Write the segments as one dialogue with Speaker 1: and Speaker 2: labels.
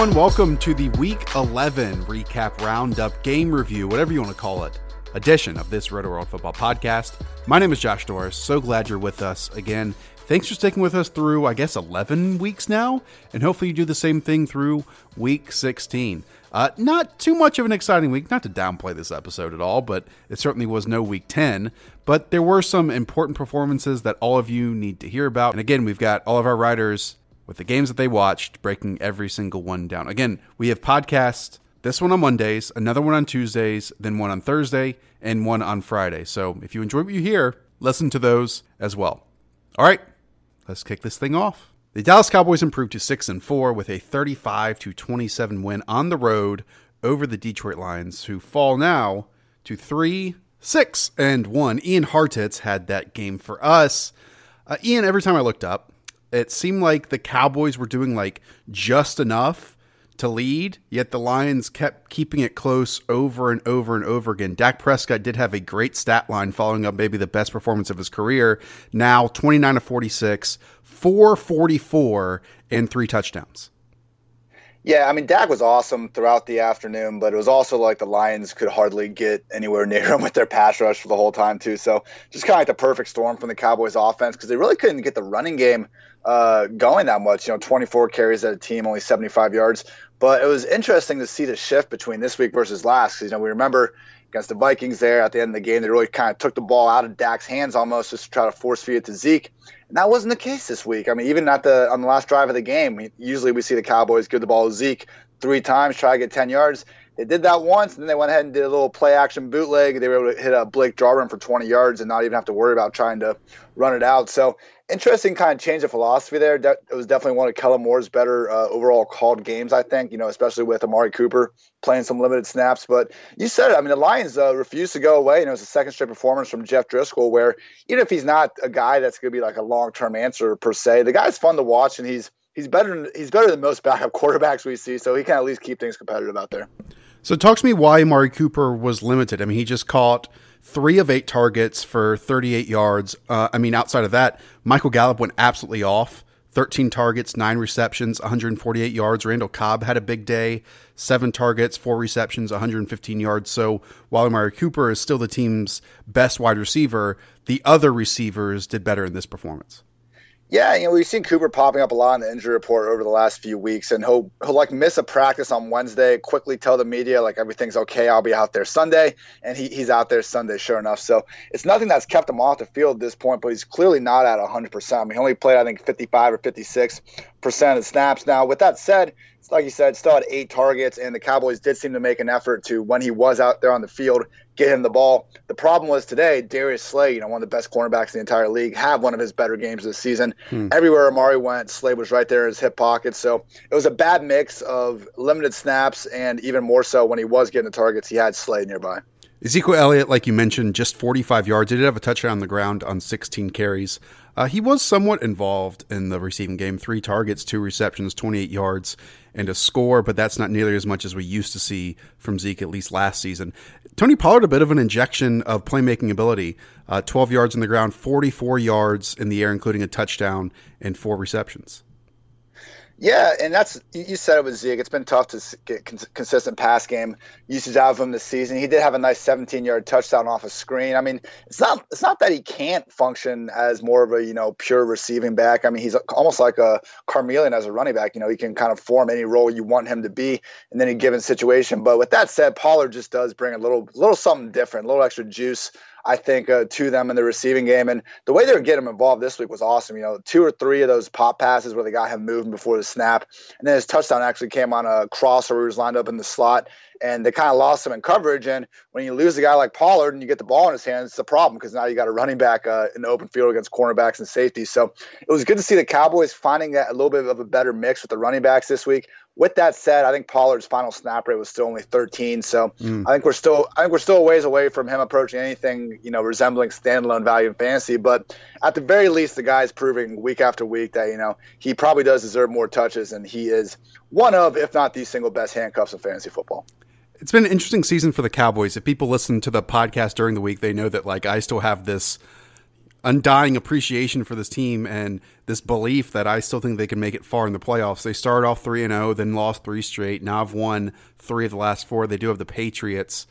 Speaker 1: Everyone. Welcome to the Week 11 Recap Roundup Game Review, whatever you want to call it, edition of this Rotoworld Football Podcast. My name is Josh Norris. So glad you're with us again. Thanks for sticking with us through, I guess, 11 weeks now, and hopefully you do the same thing through Week 16. Uh, not too much of an exciting week, not to downplay this episode at all, but it certainly was no Week 10. But there were some important performances that all of you need to hear about. And again, we've got all of our writers with the games that they watched, breaking every single one down. Again, we have podcasts, this one on Mondays, another one on Tuesdays, then one on Thursday, and one on Friday. So if you enjoy what you hear, listen to those as well. All right, let's kick this thing off. The Dallas Cowboys improved to 6 and 4 with a 35 to 27 win on the road over the Detroit Lions, who fall now to 3 6 and 1. Ian Hartitz had that game for us. Uh, Ian, every time I looked up, it seemed like the Cowboys were doing like just enough to lead, yet the Lions kept keeping it close over and over and over again. Dak Prescott did have a great stat line following up maybe the best performance of his career. Now 29 to 46, 444 and three touchdowns.
Speaker 2: Yeah, I mean Dak was awesome throughout the afternoon, but it was also like the Lions could hardly get anywhere near him with their pass rush for the whole time too. So just kind of like the perfect storm from the Cowboys offense because they really couldn't get the running game uh, going that much. You know, 24 carries at a team, only 75 yards. But it was interesting to see the shift between this week versus last. Because you know we remember against the Vikings there at the end of the game, they really kind of took the ball out of Dak's hands almost just to try to force feed it to Zeke. And that wasn't the case this week. I mean, even at the on the last drive of the game, usually we see the Cowboys give the ball to Zeke three times, try to get 10 yards. They did that once, and then they went ahead and did a little play action bootleg. They were able to hit a Blake Jarwin for 20 yards and not even have to worry about trying to run it out. So interesting kind of change of philosophy there. It was definitely one of Kellen Moore's better uh, overall called games, I think, you know, especially with Amari Cooper playing some limited snaps. But you said it. I mean, the Lions uh, refused to go away. You know, it's a second straight performance from Jeff Driskel where even if he's not a guy that's going to be like a long term answer per se, the guy's fun to watch and he's he's better he's better than most backup quarterbacks we see. So he can at least keep things competitive out there.
Speaker 1: So talk to me why Amari Cooper was limited. I mean, he just caught – three of eight targets for 38 yards. Uh, I mean, outside of that, Michael Gallup went absolutely off. 13 targets, nine receptions, 148 yards. Randall Cobb had a big day, seven targets, four receptions, 115 yards. So while Amari Cooper is still the team's best wide receiver, the other receivers did better in this performance.
Speaker 2: Yeah, you know, we've seen Cooper popping up a lot in the injury report over the last few weeks, and he'll he'll like miss a practice on Wednesday, quickly tell the media like everything's okay, I'll be out there Sunday, and he, he's out there Sunday, sure enough. So it's nothing that's kept him off the field at this point, but he's clearly not at 100%. I mean, he only played I think 55 or 56 percent of snaps. Now, with that said, like you said, still had eight targets, and the Cowboys did seem to make an effort to, when he was out there on the field, get him the ball. The problem was today, Darius Slay, you know, one of the best cornerbacks in the entire league, had one of his better games this season. Hmm. Everywhere Amari went, Slay was right there in his hip pocket. So it was a bad mix of limited snaps, and even more so when he was getting the targets, he had Slay nearby.
Speaker 1: Ezekiel Elliott, like you mentioned, just 45 yards. He did have a touchdown on the ground on 16 carries. Uh, he was somewhat involved in the receiving game three targets, two receptions, 28 yards, and a score, but that's not nearly as much as we used to see from Zeke, at least last season. Tony Pollard, a bit of an injection of playmaking ability uh, 12 yards on the ground, 44 yards in the air, including a touchdown and four receptions.
Speaker 2: Yeah, and that's you said it was Zeke. It's been tough to get consistent pass game usage out of him this season. He did have a nice 17-yard touchdown off a screen. I mean, it's not it's not that he can't function as more of a you know pure receiving back. I mean, he's almost like a chameleon as a running back. You know, he can kind of form any role you want him to be in any given situation. But with that said, Pollard just does bring a little little something different, a little extra juice I think, uh, to them in the receiving game. And the way they were getting him involved this week was awesome. You know, two or three of those pop passes where they got him moving before the snap. And then his touchdown actually came on a crosser where he was lined up in the slot and they kind of lost him in coverage. And when you lose a guy like Pollard and you get the ball in his hands, it's a problem because now you got a running back uh, in the open field against cornerbacks and safeties. So it was good to see the Cowboys finding that a little bit of a better mix with the running backs this week. With that said, I think Pollard's final snap rate was still only 13. So mm. I think we're still I think we're still a ways away from him approaching anything you know resembling standalone value in fantasy. But at the very least, the guy's proving week after week that you know he probably does deserve more touches, and he is one of, if not the single best handcuffs in fantasy football
Speaker 1: it's been an interesting season for the Cowboys. If people listen to the podcast during the week, they know that like I still have this undying appreciation for this team and this belief that I still think they can make it far in the playoffs. They started off 3 and 0, then lost 3 straight. Now I've won 3 of the last 4. They do have the Patriots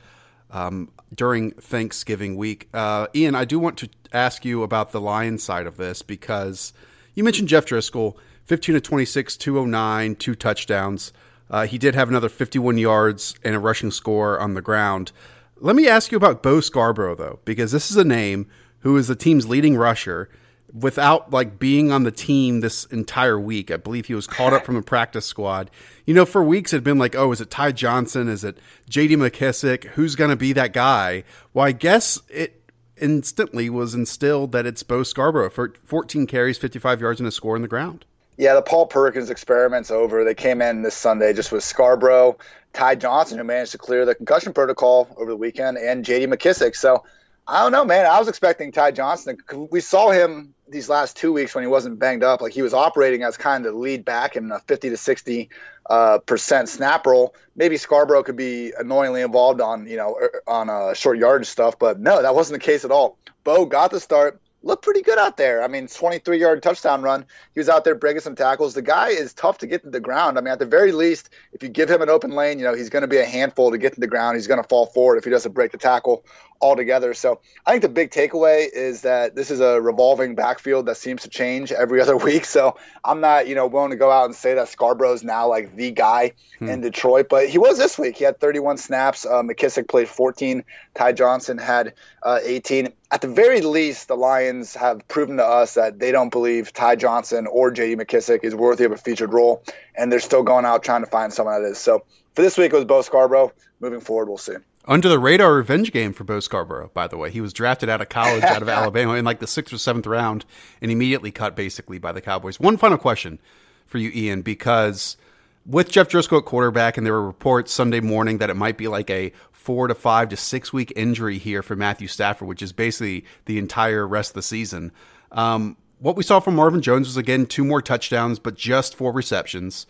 Speaker 1: um, during Thanksgiving week. Uh, Ian, I do want to ask you about the Lions side of this because you mentioned Jeff Driskel, 15 to 26, 209, two touchdowns. Uh, he did have another 51 yards and a rushing score on the ground. Let me ask you about Bo Scarborough, though, because this is a name who is the team's leading rusher without like being on the team this entire week. I believe he was called up from a practice squad. You know, for weeks it had been like, oh, is it Ty Johnson? Is it J.D. McKissic? Who's going to be that guy? Well, I guess it instantly was instilled that it's Bo Scarborough for 14 carries, 55 yards, and a score on the ground.
Speaker 2: Yeah, the Paul Perkins experiment's over. They came in this Sunday just with Scarborough, Ty Johnson, who managed to clear the concussion protocol over the weekend, and J.D. McKissic. So I don't know, man. I was expecting Ty Johnson. We saw him these last two weeks when he wasn't banged up. Like he was operating as kind of the lead back in a 50 to 60 uh, percent snap roll. Maybe Scarborough could be annoyingly involved on you know er, on uh, short yardage stuff, but no, that wasn't the case at all. Bo got the start looked pretty good out there. I mean, 23 yard touchdown run. He was out there breaking some tackles. The guy is tough to get to the ground. I mean, at the very least, if you give him an open lane, you know, he's going to be a handful to get to the ground. He's going to fall forward if he doesn't break the tackle altogether. So I think the big takeaway is that this is a revolving backfield that seems to change every other week. So I'm not, you know, willing to go out and say that Scarborough's now like the guy hmm. in Detroit, but he was this week. He had 31 snaps. Uh, McKissic played 14. Ty Johnson had uh, 18. At the very least, the Lions have proven to us that they don't believe Ty Johnson or J.D. McKissic is worthy of a featured role, and they're still going out trying to find someone that is. So for this week, it was Bo Scarborough. Moving forward, we'll see
Speaker 1: under the radar revenge game for Bo Scarborough, by the way. He was drafted out of college, out of Alabama, in like the sixth or seventh round, and immediately cut basically by the Cowboys. One final question for you, Ian, because with Jeff Driskel at quarterback, and there were reports Sunday morning that it might be like a four to five to six week injury here for Matthew Stafford, which is basically the entire rest of the season. Um, what we saw from Marvin Jones was again two more touchdowns, but just four receptions.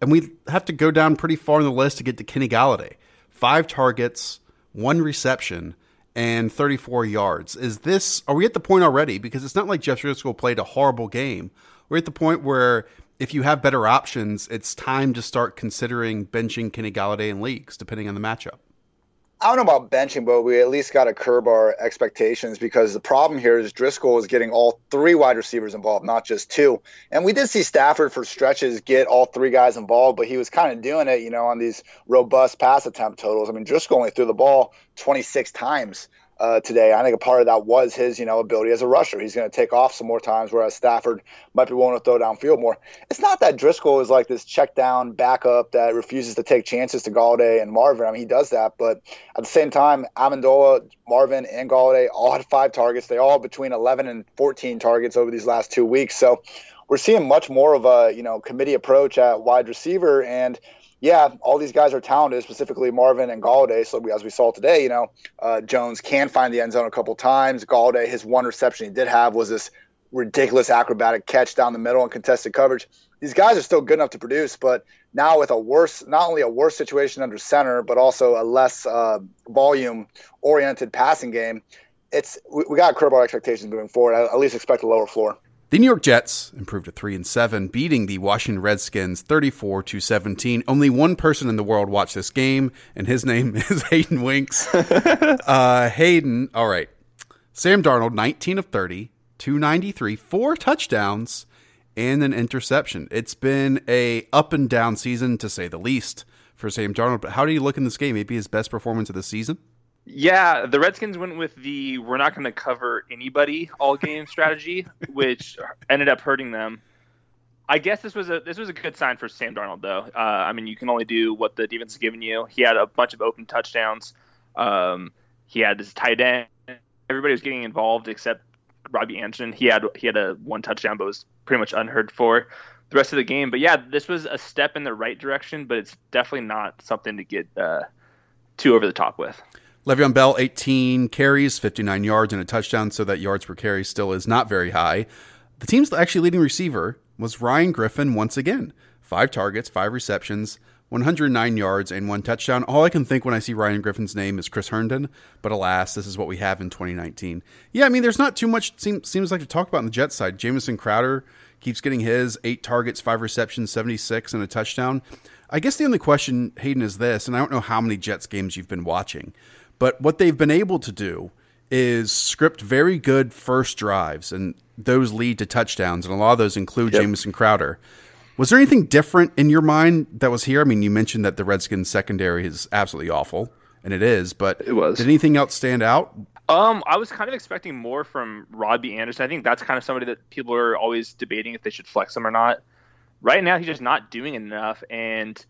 Speaker 1: And we have to go down pretty far in the list to get to Kenny Golladay five targets, one reception, and 34 yards. Is this, are we at the point already? Because it's not like Jeff Driskel played a horrible game. We're at the point where if you have better options, it's time to start considering benching Kenny Golladay in leagues, depending on the matchup.
Speaker 2: I don't know about benching, but we at least got to curb our expectations because the problem here is Driskel is getting all three wide receivers involved, not just two. And we did see Stafford for stretches get all three guys involved, but he was kind of doing it, you know, on these robust pass attempt totals. I mean, Driskel only threw the ball 26 times uh, today. I think a part of that was his, you know, ability as a rusher. He's going to take off some more times, whereas Stafford might be willing to throw downfield more. It's not that Driskel is like this check down backup that refuses to take chances to Golladay and Marvin. I mean, he does that, but at the same time, Amendola, Marvin, and Golladay all had five targets. They all between 11 and 14 targets over these last two weeks. So we're seeing much more of a, you know, committee approach at wide receiver and yeah, all these guys are talented, specifically Marvin and Golladay. So we, as we saw today, you know, uh, Jones can find the end zone a couple times. Golladay, his one reception he did have was this ridiculous acrobatic catch down the middle and contested coverage. These guys are still good enough to produce, but now with a worse, not only a worse situation under center, but also a less uh, volume oriented passing game, it's we, we got to curb our expectations moving forward. I at least expect a lower floor.
Speaker 1: The New York Jets improved to 3 and 7, beating the Washington Redskins 34 to 17. Only one person in the world watched this game, and his name is Hayden Winks. uh, Hayden, all right. Sam Darnold, 19 of 30, 293, four touchdowns, and an interception. It's been a up and down season to say the least for Sam Darnold. But how do you look in this game? Maybe his best performance of the season?
Speaker 3: Yeah, the Redskins went with the we're not going to cover anybody all game strategy, which ended up hurting them. I guess this was a this was a good sign for Sam Darnold, though. Uh, I mean, you can only do what the defense has given you. He had a bunch of open touchdowns. Um, he had his tight end. Everybody was getting involved except Robby Anderson. He had he had a one touchdown, but was pretty much unheard for the rest of the game. But yeah, this was a step in the right direction, but it's definitely not something to get uh, too over the top with.
Speaker 1: Le'Veon Bell, 18 carries, 59 yards, and a touchdown, so that yards per carry still is not very high. The team's actually leading receiver was Ryan Griffin once again. Five targets, five receptions, 109 yards, and one touchdown. All I can think when I see Ryan Griffin's name is Chris Herndon, but alas, this is what we have in 2019. Yeah, I mean, there's not too much seem, seems like to talk about on the Jets side. Jamison Crowder keeps getting his eight targets, five receptions, 76, and a touchdown. I guess the only question, Hayden, is this, and I don't know how many Jets games you've been watching. But what they've been able to do is script very good first drives, and those lead to touchdowns, and a lot of those include yep. Jamison Crowder. Was there anything different in your mind that was here? I mean, you mentioned that the Redskins secondary is absolutely awful, and it is, but
Speaker 3: it was.
Speaker 1: Did anything else stand out?
Speaker 3: Um, I was kind of expecting more from Robby Anderson. I think that's kind of somebody that people are always debating if they should flex him or not. Right now, he's just not doing enough, and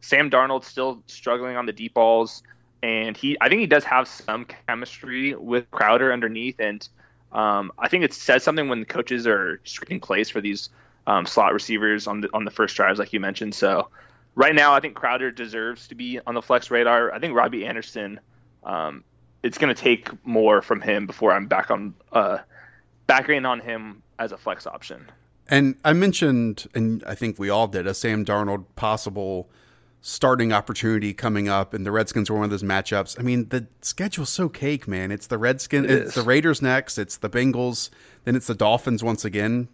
Speaker 3: Sam Darnold's still struggling on the deep balls and he I think he does have some chemistry with Crowder underneath, and um, I think it says something when the coaches are screening plays for these um, slot receivers on the on the first drives, like you mentioned. So right now, I think Crowder deserves to be on the flex radar. I think Robby Anderson, um, it's going to take more from him before I'm back on uh, back in on him as a flex option.
Speaker 1: And I mentioned, and I think we all did, a Sam Darnold possible starting opportunity coming up, and the Redskins were one of those matchups. I mean, the schedule's so cake, man. It's the Redskins, it it's the Raiders next, it's the Bengals, then it's the Dolphins once again.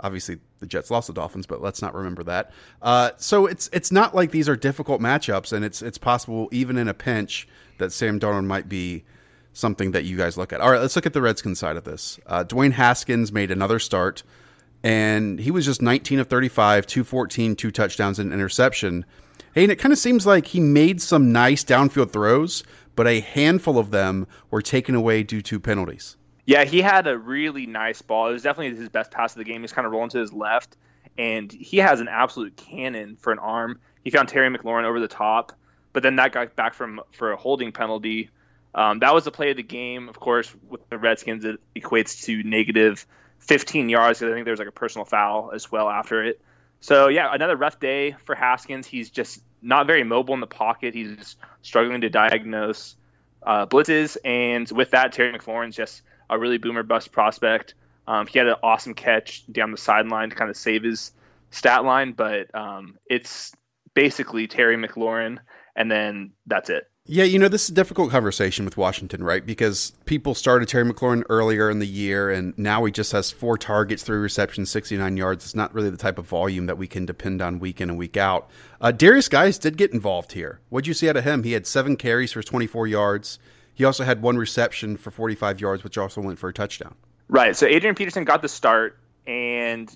Speaker 1: Obviously, the Jets lost the Dolphins, but let's not remember that. Uh, so it's it's not like these are difficult matchups, and it's it's possible even in a pinch that Sam Darnold might be something that you guys look at. All right, let's look at the Redskins side of this. Uh, Dwayne Haskins made another start, and he was just 19 of 35, 214, two touchdowns, and interception. Hey, and it kind of seems like he made some nice downfield throws, but a handful of them were taken away due to penalties.
Speaker 3: Yeah, he had a really nice ball. It was definitely his best pass of the game. He's kind of rolling to his left, and he has an absolute cannon for an arm. He found Terry McLaurin over the top, but then that got back from for a holding penalty. Um, that was the play of the game. Of course, with the Redskins, it equates to negative 15 yards because I think there was like a personal foul as well after it. So yeah, another rough day for Haskins. He's just not very mobile in the pocket. He's struggling to diagnose uh, blitzes, and with that, Terry McLaurin's just a really boomer bust prospect. Um, he had an awesome catch down the sideline to kind of save his stat line, but um, it's basically Terry McLaurin, and then that's it.
Speaker 1: Yeah, you know, this is a difficult conversation with Washington, right? Because people started Terry McLaurin earlier in the year, and now he just has four targets, three receptions, 69 yards. It's not really the type of volume that we can depend on week in and week out. Uh, Derrius Guice did get involved here. What'd you see out of him? He had seven carries for 24 yards. He also had one reception for 45 yards, which also went for a touchdown.
Speaker 3: Right. So Adrian Peterson got the start, and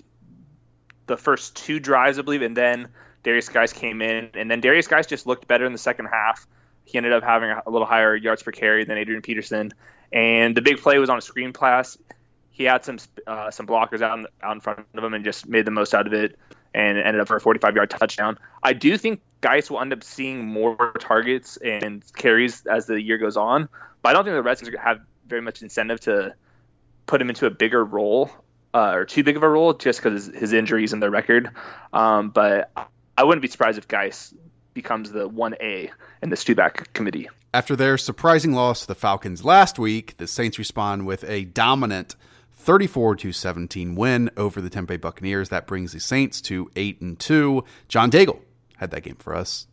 Speaker 3: the first two drives, I believe, and then Derrius Guice came in, and then Derrius Guice just looked better in the second half he ended up having a little higher yards per carry than Adrian Peterson. And the big play was on a screen pass. He had some uh, some blockers out in, out in front of him and just made the most out of it and ended up for a 45 yard touchdown. I do think Guice will end up seeing more targets and carries as the year goes on, but I don't think the Redskins have very much incentive to put him into a bigger role uh, or too big of a role just because his injuries and their record. Um, but I wouldn't be surprised if Guice becomes the 1A in the Stuback committee.
Speaker 1: After their surprising loss to the Falcons last week, the Saints respond with a dominant 34 to 17 win over the Tampa Buccaneers. That brings the Saints to 8 and 2. John Daigle had that game for us.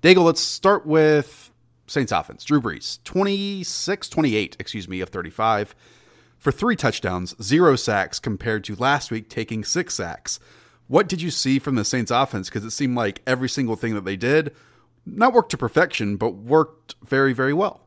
Speaker 1: Daigle, let's start with Saints offense. Drew Brees, 26, 28, excuse me, of 35 for three touchdowns, zero sacks compared to last week taking six sacks. What did you see from the Saints offense? Because it seemed like every single thing that they did not worked to perfection, but worked very, very well.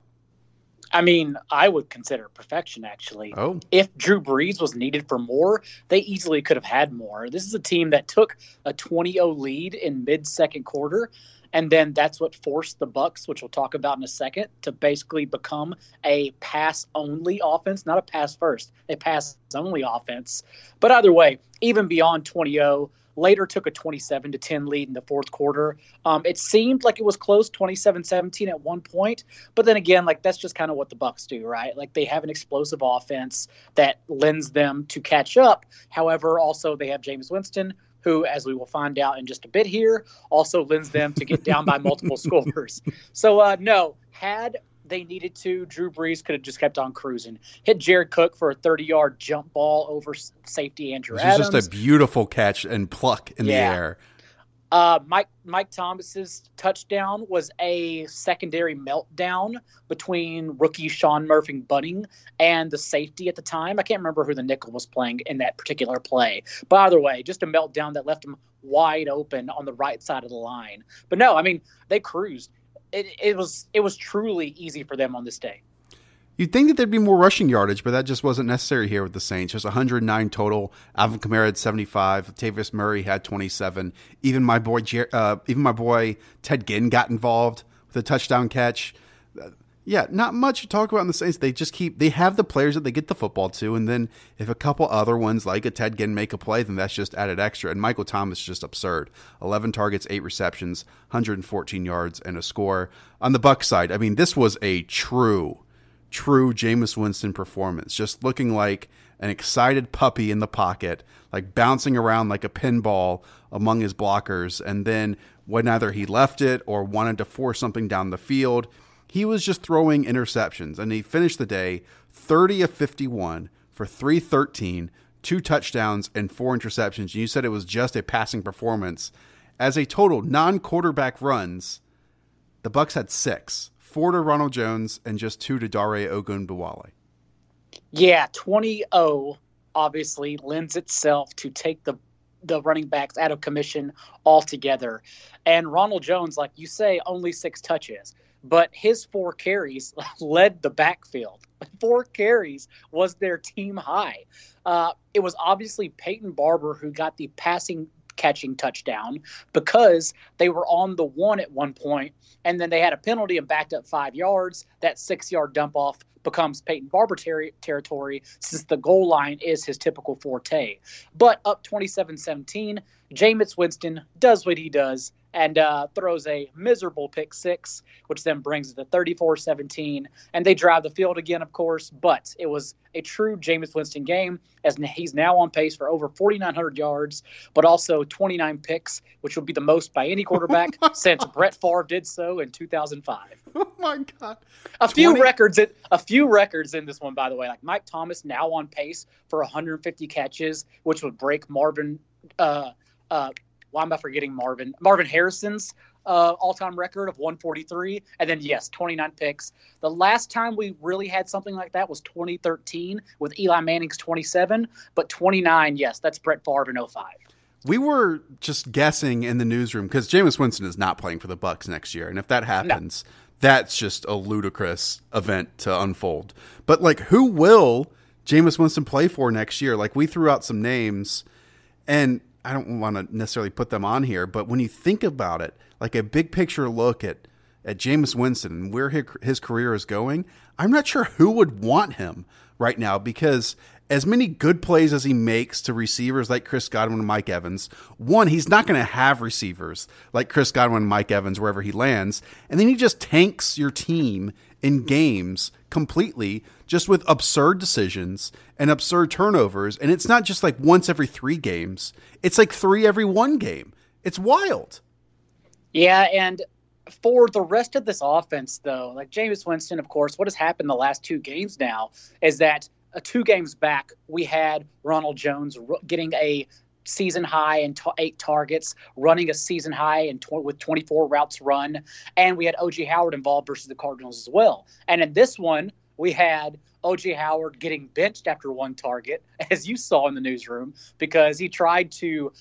Speaker 4: I mean, I would consider perfection actually.
Speaker 1: Oh.
Speaker 4: If Drew Brees was needed for more, they easily could have had more. This is a team that took a 20-0 lead in mid-second quarter and then that's what forced the Bucks, which we'll talk about in a second, to basically become a pass-only offense, not a pass-first, a pass-only offense. But either way, even beyond 20-0, later took a 27 to 10 lead in the fourth quarter. Um, it seemed like it was close 27-17 at one point, but then again, like that's just kind of what the Bucks do, right? Like they have an explosive offense that lends them to catch up. However, also they have Jameis Winston, who, as we will find out in just a bit here, also lends them to get down by multiple scores. So, uh, no, had they needed to, Drew Brees could have just kept on cruising. Hit Jared Cook for a 30 yard jump ball over safety Andrew
Speaker 1: This
Speaker 4: Adams.
Speaker 1: is just a beautiful catch and pluck in
Speaker 4: Yeah.
Speaker 1: the air.
Speaker 4: Uh, Mike Mike Thomas's touchdown was a secondary meltdown between rookie Sean Murphy Bunting and the safety at the time. I can't remember who the nickel was playing in that particular play. But either way, just a meltdown that left him wide open on the right side of the line. But no, I mean they cruised. It, it was it was truly easy for them on this day.
Speaker 1: You'd think that there'd be more rushing yardage, but that just wasn't necessary here with the Saints. Just 109 total. Alvin Kamara had 75. Tavis Murray had 27. Even my boy, uh, even my boy Ted Ginn got involved with a touchdown catch. Uh, yeah, not much to talk about in the Saints. They just keep they have the players that they get the football to, and then if a couple other ones like a Ted Ginn make a play, then that's just added extra. And Michael Thomas just absurd. 11 targets, eight receptions, 114 yards, and a score. On the Buck side, I mean, this was a true true Jameis Winston performance, just looking like an excited puppy in the pocket, like bouncing around like a pinball among his blockers. And then when either he left it or wanted to force something down the field, he was just throwing interceptions. And he finished the day 30 of 51 for 313, two touchdowns, and four interceptions. And you said it was just a passing performance. As a total non quarterback runs, the Bucks had six four to Ronald Jones and just two to Dare Ogunbowale.
Speaker 4: Yeah, 20-0 obviously lends itself to take the the running backs out of commission altogether. And Ronald Jones, like you say, only six touches, but his four carries led the backfield. Four carries was their team high. Uh, it was obviously Peyton Barber who got the passing catching touchdown because they were on the one at one point and then they had a penalty and backed up five yards. That six yard dump off becomes Peyton Barber ter- territory since the goal line is his typical forte. But up 27 17, Jameis Winston does what he does and uh, throws a miserable pick six, which then brings it to 34 17. And they drive the field again, of course, but it was a true Jameis Winston game as he's now on pace for over 4,900 yards, but also 29 picks, which would be the most by any quarterback since Brett Favre did so in 2005.
Speaker 1: Oh my god!
Speaker 4: A few records, in, a few records in this one, by the way. Like Mike Thomas now on pace for 150 catches, which would break Marvin. Uh, uh, why am I forgetting Marvin? Marvin Harrison's uh, all-time record of 143, and then yes, 29 picks. The last time we really had something like that was 2013 with Eli Manning's 27, but 29, yes, that's Brett Favre in 05.
Speaker 1: We were just guessing in the newsroom because Jameis Winston is not playing for the Bucks next year, and if that happens, no. that's just a ludicrous event to unfold. But like, who will Jameis Winston play for next year? Like, we threw out some names, and I don't want to necessarily put them on here, but when you think about it, like a big picture look at at Jameis Winston and where his, his career is going, I'm not sure who would want him right now because as many good plays as he makes to receivers like Chris Godwin and Mike Evans, one, he's not going to have receivers like Chris Godwin and Mike Evans wherever he lands. And then he just tanks your team in games completely just with absurd decisions and absurd turnovers. And it's not just like once every three games, it's like three every one game. It's wild.
Speaker 4: Yeah. And for the rest of this offense, though, like Jameis Winston, of course, what has happened the last two games now is that uh, two games back, we had Ronald Jones getting a season high and t- eight targets, running a season high and tw- with 24 routes run, and we had OJ Howard involved versus the Cardinals as well. And in this one, we had OJ Howard getting benched after one target, as you saw in the newsroom, because he tried to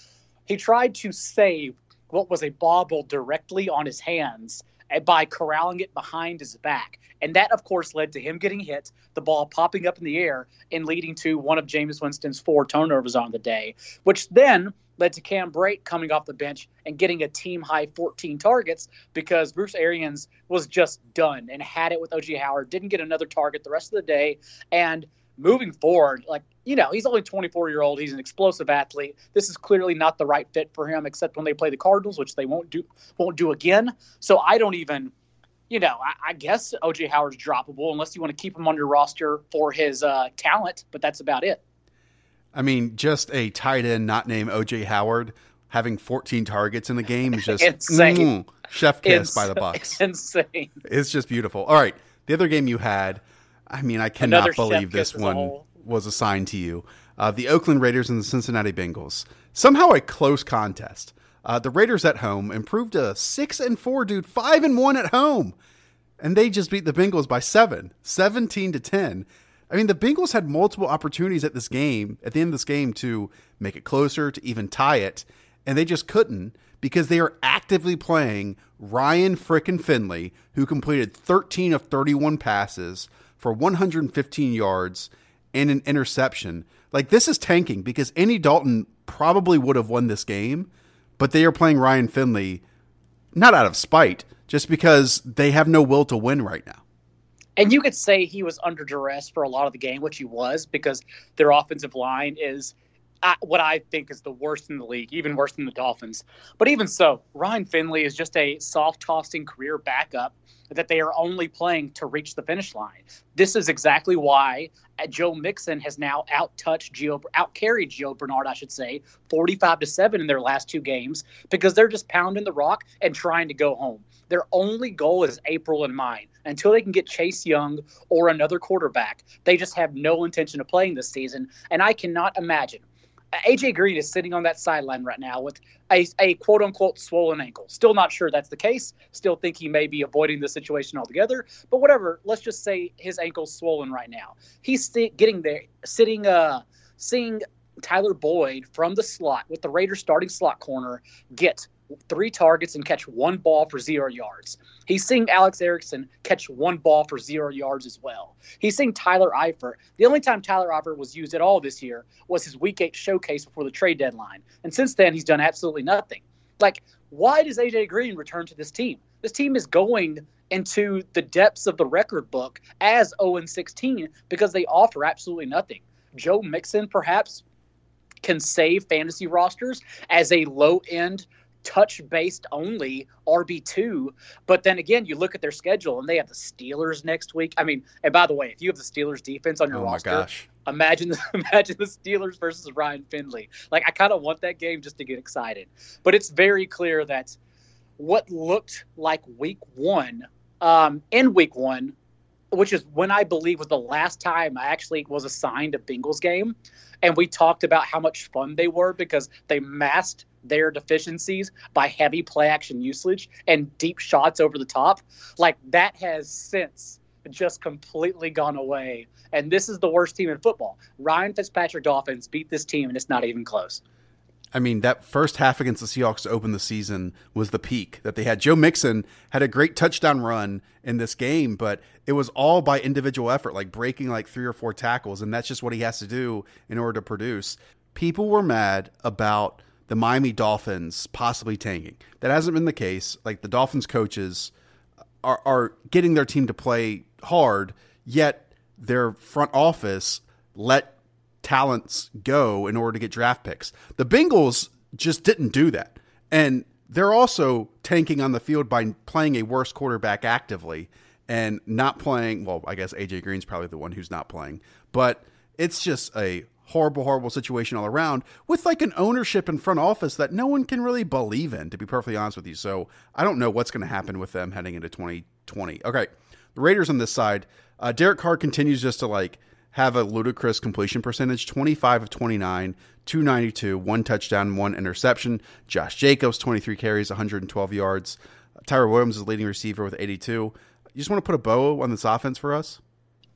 Speaker 4: he tried to save what was a bobble directly on his hands by corralling it behind his back. And that, of course, led to him getting hit, the ball popping up in the air, and leading to one of Jameis Winston's four turnovers on the day, which then led to Cam Brate coming off the bench and getting a team high 14 targets because Bruce Arians was just done and had it with OJ Howard, didn't get another target the rest of the day. And moving forward, like, you know, he's only 24 year old. He's an explosive athlete. This is clearly not the right fit for him, except when they play the Cardinals, which they won't do won't do again. So I don't even, you know, I, I guess OJ Howard's droppable unless you want to keep him on your roster for his uh, talent, but that's about it.
Speaker 1: I mean, just a tight end not named OJ Howard having 14 targets in the game is just
Speaker 4: insane.
Speaker 1: Mm, chef kiss by the Bucks.
Speaker 4: insane.
Speaker 1: It's just beautiful. All right, the other game you had I mean, I cannot Another believe this one was assigned to you. Uh, the Oakland Raiders and the Cincinnati Bengals. Somehow a close contest. Uh, the Raiders at home improved to six and four, dude, five and one at home, and they just beat the Bengals by seven, 17 to ten. I mean, the Bengals had multiple opportunities at this game, at the end of this game, to make it closer, to even tie it, and they just couldn't because they are actively playing Ryan frickin' Finley, who completed 13 of 31 passes for 115 yards and an interception. Like this is tanking because Andy Dalton probably would have won this game, but they are playing Ryan Finley not out of spite, just because they have no will to win right now.
Speaker 4: And you could say he was under duress for a lot of the game, which he was, because their offensive line is what I think is the worst in the league, even worse than the Dolphins. But even so, Ryan Finley is just a soft tossing career backup that they are only playing to reach the finish line. This is exactly why uh, Joe Mixon has now out touched Gio, out carried Gio Bernard, I should say, 45 to 7 in their last two games because they're just pounding the rock and trying to go home. Their only goal is April and mine. Until they can get Chase Young or another quarterback, they just have no intention of playing this season. And I cannot imagine AJ Green is sitting on that sideline right now with a, a quote unquote swollen ankle. Still not sure that's the case. Still think he may be avoiding the situation altogether. But whatever, let's just say his ankle's swollen right now. He's getting there, sitting, uh, seeing Tyler Boyd from the slot with the Raiders starting slot corner get three targets and catch one ball for zero yards. He's seeing Alex Erickson catch one ball for zero yards as well. He's seeing Tyler Eifert. The only time Tyler Eifert was used at all this year was his week eight showcase before the trade deadline. And since then, he's done absolutely nothing. Like, why does AJ Green return to this team? This team is going into the depths of the record book as 0 16 because they offer absolutely nothing. Joe Mixon, perhaps, can save fantasy rosters as a low end touch based only RB2. But then again, you look at their schedule and they have the Steelers next week. I mean, and by the way, if you have the Steelers defense on your oh roster, gosh. imagine imagine the Steelers versus Ryan Finley. Like I kind of want that game just to get excited. But it's very clear that what looked like week 1 um, in week 1 which is when I believe was the last time I actually was assigned a Bengals game. And we talked about how much fun they were because they masked their deficiencies by heavy play action usage and deep shots over the top. Like that has since just completely gone away. And this is the worst team in football. Ryan Fitzpatrick Dolphins beat this team, and it's not even close.
Speaker 1: I mean, that first half against the Seahawks to open the season was the peak that they had. Joe Mixon had a great touchdown run in this game, but it was all by individual effort, like breaking like three or four tackles, and that's just what he has to do in order to produce. People were mad about the Miami Dolphins possibly tanking. That hasn't been the case. Like the Dolphins coaches are, are getting their team to play hard, yet their front office let talents go in order to get draft picks. The Bengals just didn't do that. And they're also tanking on the field by playing a worse quarterback actively and not playing. Well, I guess AJ Green's probably the one who's not playing, but it's just a horrible, horrible situation all around with like an ownership and front office that no one can really believe in, to be perfectly honest with you. So I don't know what's going to happen with them heading into 2020. Okay. The Raiders on this side, uh, Derek Carr continues just to like have a ludicrous completion percentage 25 of 29, 292, one touchdown, one interception. Josh Jacobs, 23 carries, 112 yards. Tyrell Williams is leading receiver with 82. You just want to put a bow on this offense for us?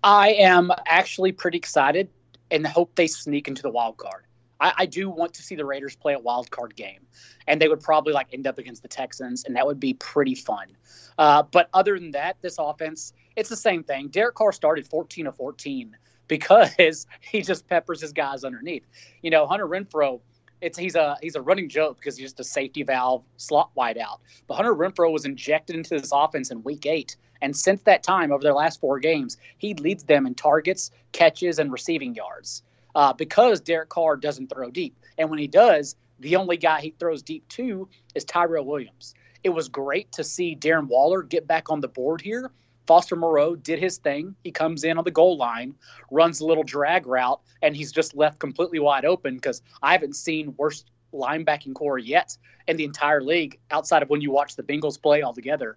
Speaker 4: I am actually pretty excited and hope they sneak into the wild card. I, I, do want to see the Raiders play a wild card game, and they would probably like end up against the Texans, and that would be pretty fun. Uh, but other than that, this offense, it's the same thing. Derek Carr started 14 of 14 because he just peppers his guys underneath. You know, Hunter Renfrow, it's he's a he's a running joke because he's just a safety valve slot wide out. But Hunter Renfrow was injected into this offense in week eight. And since that time, over their last four games, he leads them in targets, catches, and receiving yards uh, because Derek Carr doesn't throw deep. And when he does, the only guy he throws deep to is Tyrell Williams. It was great to see Darren Waller get back on the board here. Foster Moreau did his thing. He comes in on the goal line, runs a little drag route, and he's just left completely wide open because I haven't seen worse linebacking corps yet in the entire league outside of when you watch the Bengals play altogether.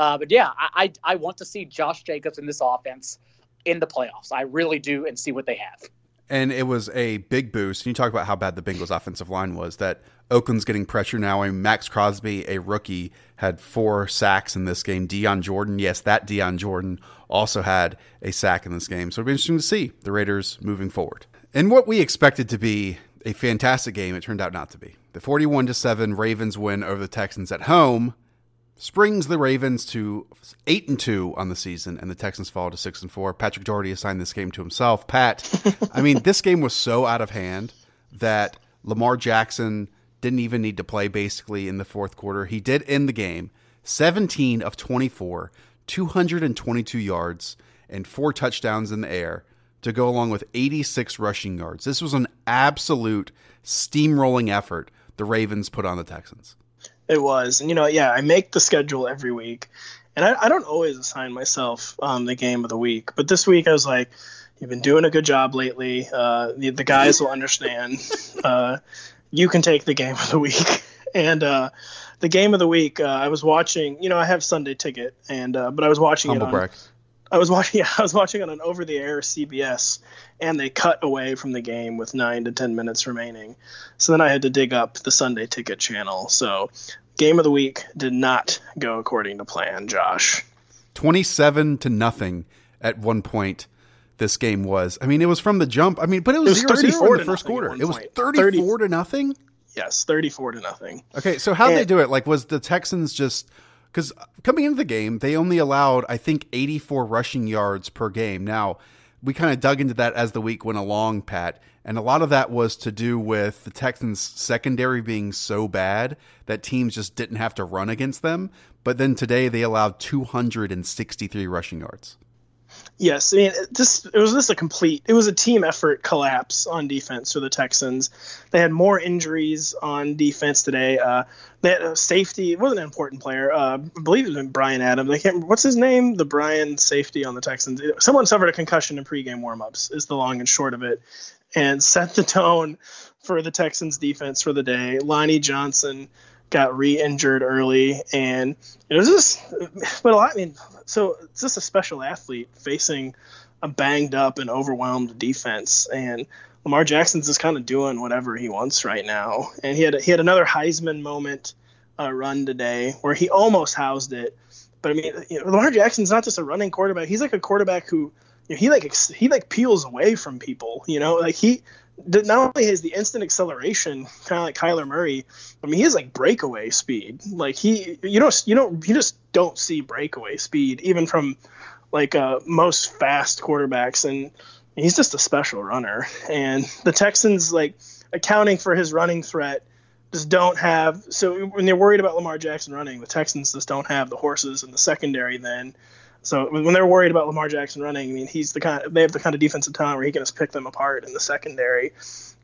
Speaker 4: Uh, but yeah, I, I, I want to see Josh Jacobs in this offense in the playoffs. I really do, and see what they have.
Speaker 1: And it was a big boost. And you talk about how bad the Bengals' offensive line was. That Oakland's getting pressure now. Mean, Maxx Crosby, a rookie, had four sacks in this game. Dion Jordan, yes, that Dion Jordan also had a sack in this game. So it'll be interesting to see the Raiders moving forward. And what we expected to be a fantastic game, it turned out not to be. The 41 to 7 Ravens win over the Texans at home springs the Ravens to eight and two on the season, and the Texans fall to six and four. Patrick Daugherty assigned this game to himself. Pat, I mean, this game was so out of hand that Lamar Jackson didn't even need to play basically in the fourth quarter. He did end the game, seventeen of twenty four, two hundred and twenty two yards, and four touchdowns in the air. To go along with 86 rushing yards. This was an absolute steamrolling effort the Ravens put on the Texans.
Speaker 5: It was, and you know, yeah, I make the schedule every week, and I, I don't always assign myself um, the game of the week. But this week, I was like, "You've been doing a good job lately. Uh, the, the guys will understand. Uh, you can take the game of the week." And uh, the game of the week, uh, I was watching. You know, I have Sunday ticket, and uh, but I was watching Humble it on. I was watching. Yeah, I was watching on an over-the-air CBS, and they cut away from the game with nine to ten minutes remaining. So then I had to dig up the Sunday Ticket channel. So game of the week did not go according to plan. Josh,
Speaker 1: twenty-seven to nothing at one point. This game was. I mean, it was from the jump. I mean, but it was, it was 34 in the first quarter. It was 34 30, to nothing.
Speaker 5: Yes, 34 to nothing.
Speaker 1: Okay, so how did they do it? Like, was the Texans just because coming into the game, they only allowed, I think, 84 rushing yards per game. Now, we kind of dug into that as the week went along, Pat, and a lot of that was to do with the Texans' secondary being so bad that teams just didn't have to run against them. But then today they allowed 263 rushing yards.
Speaker 5: Yes, I mean this it was just a complete it was a team effort collapse on defense for the Texans. They had more injuries on defense today. Uh, a safety. Wasn't an important player. Uh, I believe it was Brian Adams. They can't. What's his name? The Brian safety on the Texans. Someone suffered a concussion in pregame warmups. Is the long and short of it, and set the tone for the Texans defense for the day. Lonnie Johnson got re-injured early, and it was just. But a lot. I mean, so it's just a special athlete facing a banged up and overwhelmed defense, and Lamar Jackson's just kind of doing whatever he wants right now. And he had he had another Heisman moment uh, run today where he almost housed it. But I mean, you know, Lamar Jackson's not just a running quarterback; he's like a quarterback who you know, he like he like peels away from people. You know, like he not only has the instant acceleration, kind of like Kyler Murray. I mean, he has like breakaway speed. Like he, you don't, you don't, you just don't see breakaway speed even from like uh, most fast quarterbacks, and he's just a special runner. And the Texans, like accounting for his running threat, just don't have. So when they're worried about Lamar Jackson running, the Texans just don't have the horses in the secondary then so when they're worried about Lamar Jackson running, I mean, he's the kind. Of, they have the kind of defensive talent where he can just pick them apart in the secondary,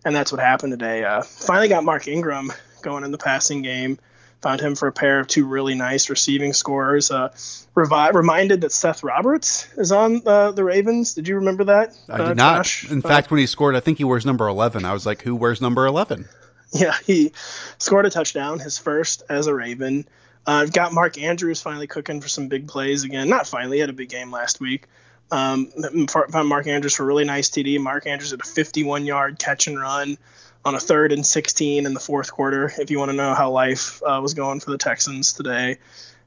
Speaker 5: and that's what happened today. Uh, finally got Mark Ingram going in the passing game. Found him for a pair of two really nice receiving scores. Uh, revi- reminded that Seth Roberts is on uh, the Ravens. Did you remember that?
Speaker 1: I
Speaker 5: uh,
Speaker 1: did not.
Speaker 5: Josh?
Speaker 1: In
Speaker 5: Uh,
Speaker 1: fact, when he scored, I think he wears number 11. I was like, who wears number 11?
Speaker 5: Yeah, he scored a touchdown, his first as a Raven. Uh, I've got Mark Andrews finally cooking for some big plays again. Not finally, had a big game last week. Um, found Mark Andrews for a really nice TD. Mark Andrews had a 51 yard catch and run on a third and 16 in the fourth quarter. If you want to know how life uh, was going for the Texans today,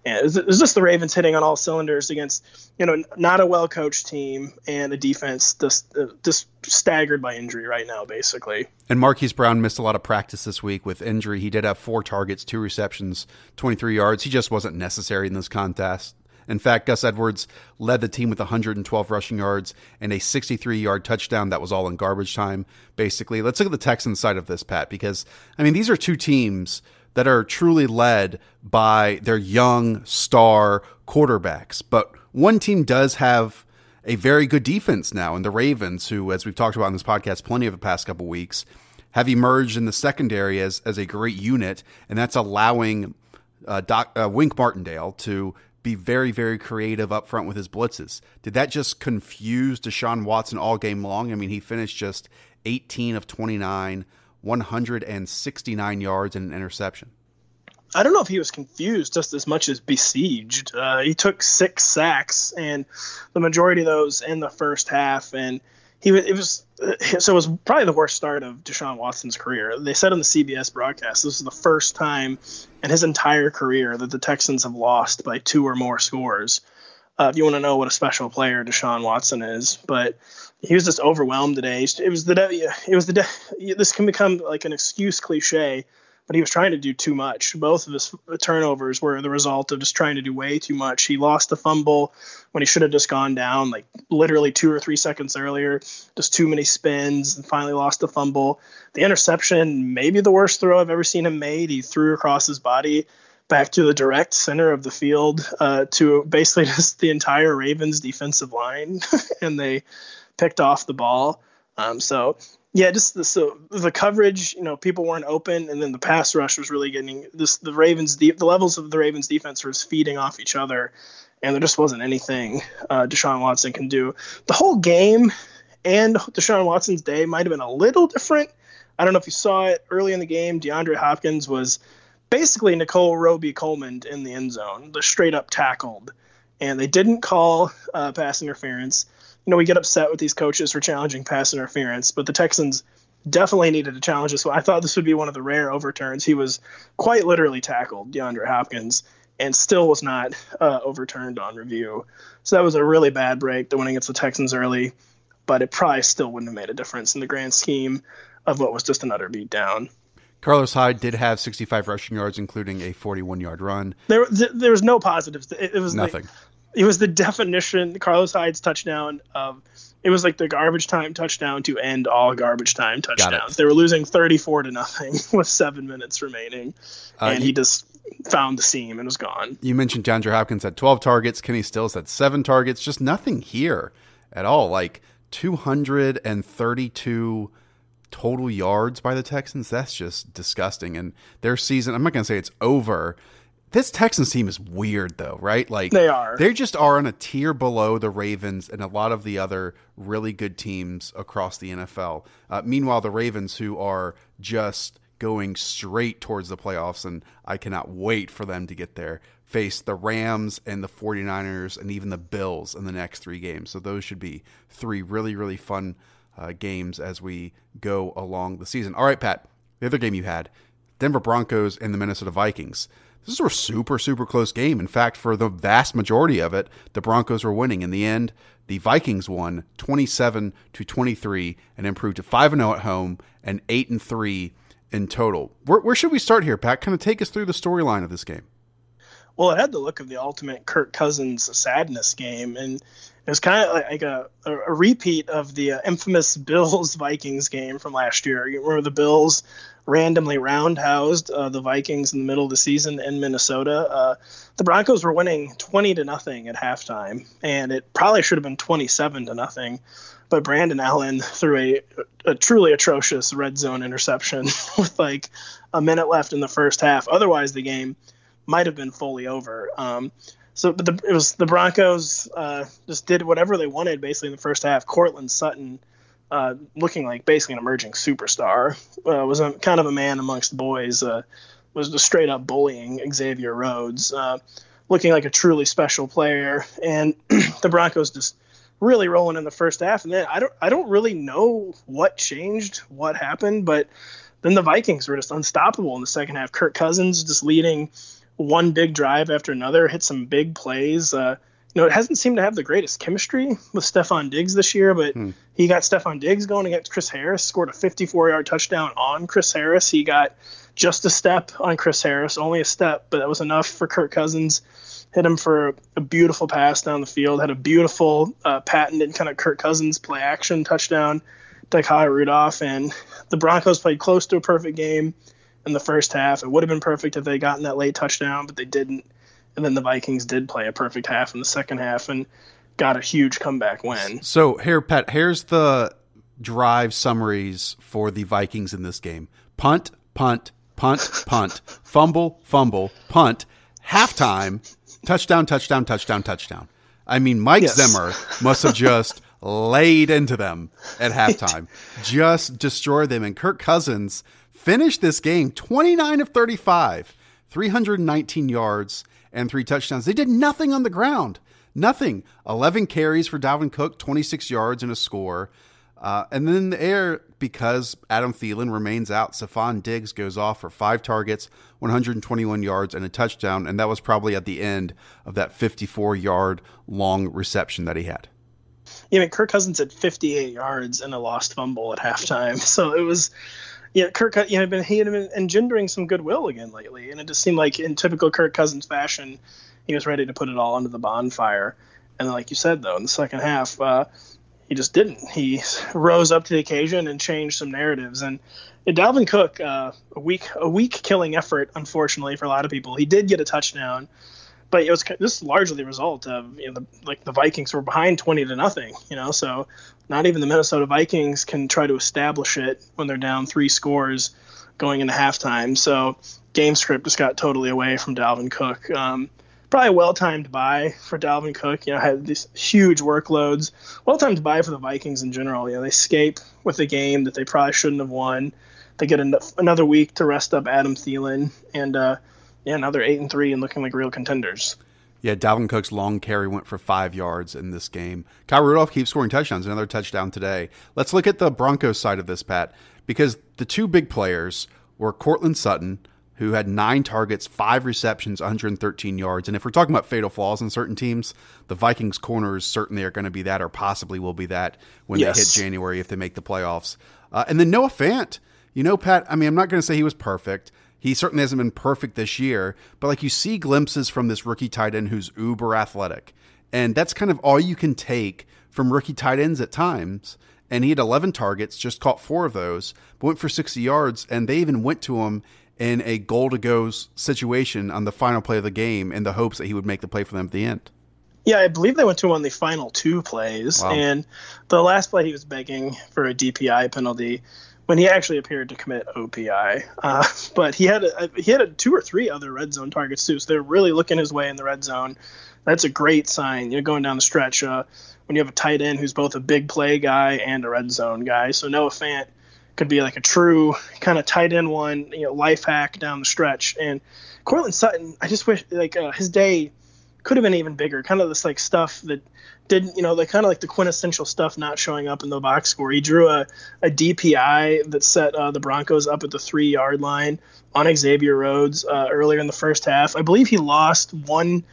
Speaker 5: and it's, it's just the Ravens hitting on all cylinders against you know not a well coached team and a defense just uh, just staggered by injury right now, basically.
Speaker 1: And Marquise Brown missed a lot of practice this week with injury. He did have four targets, two receptions, 23 yards. He just wasn't necessary in this contest. In fact, Gus Edwards led the team with 112 rushing yards and a 63 yard touchdown that was all in garbage time, basically. Let's look at the Texans side of this, Pat, because, I mean, these are two teams that are truly led by their young star quarterbacks. But one team does have a very good defense now, and the Ravens, who, as we've talked about in this podcast plenty of the past couple weeks, have emerged in the secondary as, as a great unit, and that's allowing uh, Doc, uh, Wink Martindale to be very, very creative up front with his blitzes. Did that just confuse Deshaun Watson all game long? I mean, he finished just 18 of 29, 169 yards and an interception.
Speaker 5: I don't know if he was confused just as much as besieged. Uh, he took six sacks, and the majority of those in the first half. And he was, it was so it was probably the worst start of Deshaun Watson's career. They said on the CBS broadcast this is the first time in his entire career that the Texans have lost by two or more scores. Uh, if you want to know what a special player Deshaun Watson is, but he was just overwhelmed today. It was the it was the this can become like an excuse cliche but he was trying to do too much. Both of his turnovers were the result of just trying to do way too much. He lost the fumble when he should have just gone down, like literally two or three seconds earlier. Just too many spins, and finally lost the fumble. The interception, maybe the worst throw I've ever seen him made. He threw across his body back to the direct center of the field uh, to basically just the entire Ravens defensive line, and they picked off the ball. Um, so yeah, just the, so the coverage, you know, people weren't open, and then the pass rush was really getting this. The Ravens, the, the levels of the Ravens defense was feeding off each other, and there just wasn't anything uh, Deshaun Watson can do. The whole game and Deshaun Watson's day might have been a little different. I don't know if you saw it early in the game. DeAndre Hopkins was basically Nickell Robey-Coleman in the end zone, the straight up tackled, and they didn't call uh, pass interference you know, we get upset with these coaches for challenging pass interference, but the Texans definitely needed to challenge this one. I thought this would be one of the rare overturns. He was quite literally tackled, DeAndre Hopkins, and still was not uh, overturned on review. So that was a really bad break. The win against the Texans early, but it probably still wouldn't have made a difference in the grand scheme of what was just an utter beatdown.
Speaker 1: Carlos Hyde did have 65 rushing yards, including a 41 yard run.
Speaker 5: There, there was no positives. It, it was
Speaker 1: nothing.
Speaker 5: Like, it was the definition Carlos Hyde's touchdown of it was like the garbage time touchdown to end all garbage time touchdowns. They were losing 34 to nothing with 7 minutes remaining uh, and he just found the seam and was gone.
Speaker 1: You mentioned DeAndre Hopkins had 12 targets, Kenny Stills had 7 targets, just nothing here at all. Like 232 total yards by the Texans. That's just disgusting and their season, I'm not going to say it's over this Texans team is weird though, right? Like
Speaker 5: they are.
Speaker 1: They just are on a tier below the Ravens and a lot of the other really good teams across the NFL. Uh, meanwhile, the Ravens, who are just going straight towards the playoffs, and I cannot wait for them to get there, face the Rams and the 49ers and even the Bills in the next three games. So those should be three really, really fun uh, games as we go along the season. All right, Pat, the other game you had Denver Broncos and the Minnesota Vikings. This was a super, super close game. In fact, for the vast majority of it, the Broncos were winning. In the end, the Vikings won 27 to 23 and improved to 5 0 at home and 8 and 3 in total. Where, where should we start here, Pat? Kind of take us through the storyline of this game.
Speaker 5: Well, it had the look of the ultimate Kirk Cousins sadness game, and it was kind of like a, a repeat of the uh, infamous Bills Vikings game from last year. You remember the Bills randomly roundhoused uh, the Vikings in the middle of the season in Minnesota. Uh, the Broncos were winning 20 to nothing at halftime, and it probably should have been 27 to nothing. But Brandon Allen threw a, a truly atrocious red zone interception with like a minute left in the first half. Otherwise, the game might have been fully over. Um, so, the, it was the Broncos uh, just did whatever they wanted basically in the first half. Courtland Sutton, uh, looking like basically an emerging superstar, uh, was a, kind of a man amongst boys. Uh, was just straight up bullying Xavier Rhodes, uh, looking like a truly special player. And the Broncos just really rolling in the first half. And then I don't I don't really know what changed, what happened, but then the Vikings were just unstoppable in the second half. Kirk Cousins just leading one big drive after another, hit some big plays. Uh, you know, it hasn't seemed to have the greatest chemistry with Stefon Diggs this year, but hmm. he got Stefon Diggs going against Chris Harris, scored a 54 yard touchdown on Chris Harris. He got just a step on Chris Harris, only a step, but that was enough for Kirk Cousins. Hit him for a beautiful pass down the field, had a beautiful uh, patented kind of Kirk Cousins play action touchdown to Kyle Rudolph, and the Broncos played close to a perfect game in the first half. It would have been perfect if they gotten that late touchdown, but they didn't. And then the Vikings did play a perfect half in the second half and got a huge comeback win.
Speaker 1: So here, Pat, here's the drive summaries for the Vikings in this game: punt, punt, punt, punt, fumble, fumble, punt, halftime, touchdown, touchdown, touchdown, touchdown. I mean, Mike yes. Zimmer must have just laid into them at halftime, just destroy them. And Kirk Cousins finished this game 29 of 35, 319 yards, and three touchdowns. They did nothing on the ground. Nothing. 11 carries for Dalvin Cook, 26 yards and a score. Uh, and then in the air, because Adam Thielen remains out, Stefon Diggs goes off for five targets, 121 yards, and a touchdown. And that was probably at the end of that 54 yard long reception that he had.
Speaker 5: Yeah, I mean, Kirk Cousins had 58 yards and a lost fumble at halftime. So it was yeah, Kirk, you know, been, he had been engendering some goodwill again lately, and it just seemed like in typical Kirk Cousins fashion, he was ready to put it all under the bonfire. And like you said, though, in the second half, uh, he just didn't. He rose up to the occasion and changed some narratives. And Dalvin Cook, uh, a weak, a weak killing effort, unfortunately for a lot of people. He did get a touchdown, but it was this is largely the result of you know the, like the Vikings were behind twenty to nothing, you know, so not even the Minnesota Vikings can try to establish it when they're down three scores going into halftime. So game script just got totally away from Dalvin Cook. Um, probably a well-timed buy for Dalvin Cook. You know, had these huge workloads. Well-timed buy for the Vikings in general. You know, they escape with a game that they probably shouldn't have won. They get another week to rest up Adam Thielen, and uh, yeah, now they're eight and three and looking like real contenders.
Speaker 1: Yeah, Dalvin Cook's long carry went for five yards in this game. Kyle Rudolph keeps scoring touchdowns. Another touchdown today. Let's look at the Broncos side of this, Pat, because the two big players were Courtland Sutton, who had nine targets, five receptions, 113 yards. And if we're talking about fatal flaws in certain teams, the Vikings corners certainly are going to be that, or possibly will be that when yes. they hit January if they make the playoffs. Uh, and then Noah Fant. You know, Pat, I mean, I'm not going to say he was perfect. He certainly hasn't been perfect this year, but like you see glimpses from this rookie tight end who's uber athletic. And that's kind of all you can take from rookie tight ends at times. And he had 11 targets, just caught four of those, but went for 60 yards. And they even went to him in a goal to go situation on the final play of the game in the hopes that he would make the play for them at the end.
Speaker 5: Yeah, I believe they went to him on the final two plays. Wow. And the last play, he was begging for a DPI penalty when he actually appeared to commit OPI. Uh, but he had a, he had a two or three other red zone targets too, so they're really looking his way in the red zone. That's a great sign. You're going down the stretch uh, when you have a tight end who's both a big play guy and a red zone guy. So Noah Fant could be like a true kind of tight end one, you know, life hack down the stretch. And Courtland Sutton, I just wish like uh, his day could have been even bigger. Kind of this like stuff that didn't, you know, like kind of like the quintessential stuff not showing up in the box score. He drew a, a DPI that set uh, the Broncos up at the three yard line on Xavier Rhodes uh, earlier in the first half. I believe he lost one.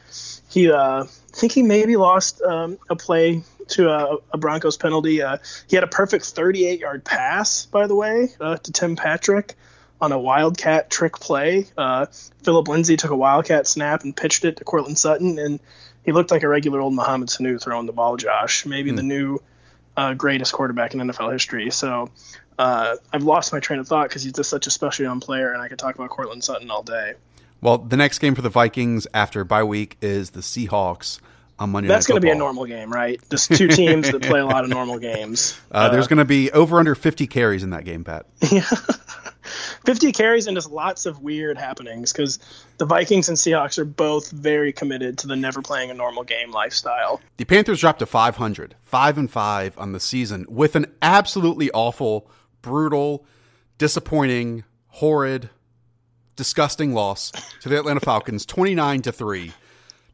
Speaker 5: He, uh, I think he maybe lost um, a play to a, a Broncos penalty. Uh, he had a perfect 38 yard pass, by the way, uh, to Tim Patrick on a Wildcat trick play. Uh, Phillip Lindsay took a Wildcat snap and pitched it to Courtland Sutton, and he looked like a regular old Mohamed Sanu throwing the ball. Josh, maybe mm. the new uh, greatest quarterback in NFL history. So uh, I've lost my train of thought because he's just such a special young player, and I could talk about Courtland Sutton all day.
Speaker 1: Well, the next game for the Vikings after bye week is the Seahawks on Monday.
Speaker 5: That's going to be a normal game, right? Just two teams that play a lot of normal games.
Speaker 1: Uh, there's uh, going to be over under 50 carries in that game, Pat.
Speaker 5: Yeah. 50 carries and just lots of weird happenings because the Vikings and Seahawks are both very committed to the never playing a normal game lifestyle.
Speaker 1: The Panthers dropped to 500, 5 and 5 on the season with an absolutely awful, brutal, disappointing, horrid, disgusting loss to the Atlanta Falcons 29 to 3.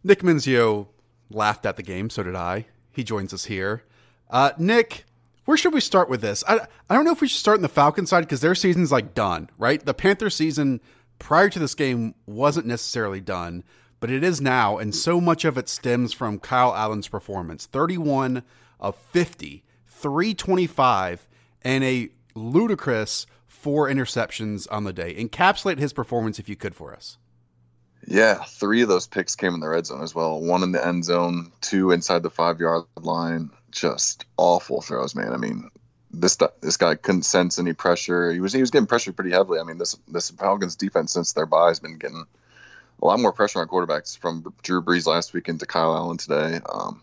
Speaker 1: Nick Mensio laughed at the game, so did I. He joins us here. Uh, Nick, where should we start with this? I, I don't know if we should start in the Falcon side because their season's like done, right? The Panther season prior to this game wasn't necessarily done, but it is now, and so much of it stems from Kyle Allen's performance 31 of 50, 325, and a ludicrous four interceptions on the day. Encapsulate his performance if you could for us.
Speaker 6: Yeah, three of those picks came in the red zone as well. One in the end zone, two inside the five yard line. Just awful throws, man. I mean, this this guy couldn't sense any pressure. He was he was getting pressured pretty heavily. I mean, this this Falcons defense since their bye has been getting a lot more pressure on quarterbacks from Drew Brees last weekend to Kyle Allen today. Um,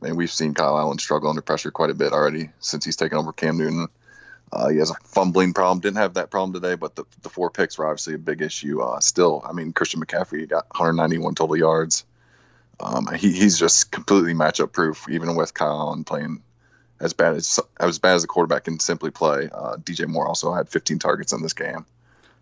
Speaker 6: I mean, we've seen Kyle Allen struggle under pressure quite a bit already since he's taken over Cam Newton. Uh, he has a fumbling problem. Didn't have that problem today, but the, the four picks were obviously a big issue. Uh, still, I mean, Christian McCaffrey got 191 total yards. Um, he, he's just completely matchup proof, even with Kyle Allen playing as bad as as bad as a quarterback can simply play. Uh, DJ Moore also had 15 targets in this game.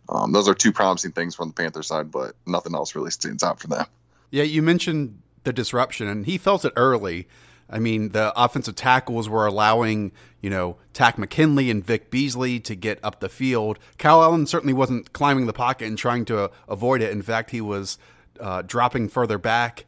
Speaker 6: Um, those are two promising things from the Panther side, but nothing else really stands out for them.
Speaker 1: Yeah, you mentioned the disruption, and he felt it early. I mean, the offensive tackles were allowing, you know, Takk McKinley and Vic Beasley to get up the field. Kyle Allen certainly wasn't climbing the pocket and trying to avoid it. In fact, he was uh, dropping further back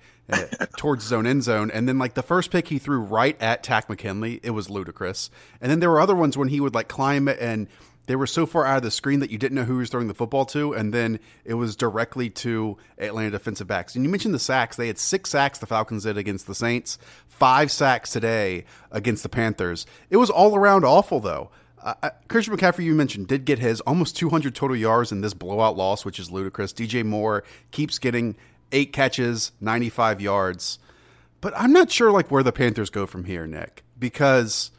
Speaker 1: towards his own end zone. And then, like, the first pick he threw right at Takk McKinley, it was ludicrous. And then there were other ones when he would, like, climb and – they were so far out of the screen that you didn't know who he was throwing the football to, and then it was directly to Atlanta defensive backs. And you mentioned the sacks; they had six sacks the Falcons did against the Saints, five sacks today against the Panthers. It was all around awful, though. Uh, Christian McCaffrey, you mentioned, did get his almost 200 total yards in this blowout loss, which is ludicrous. DJ Moore keeps getting eight catches, 95 yards, but I'm not sure like where the Panthers go from here, Nick, because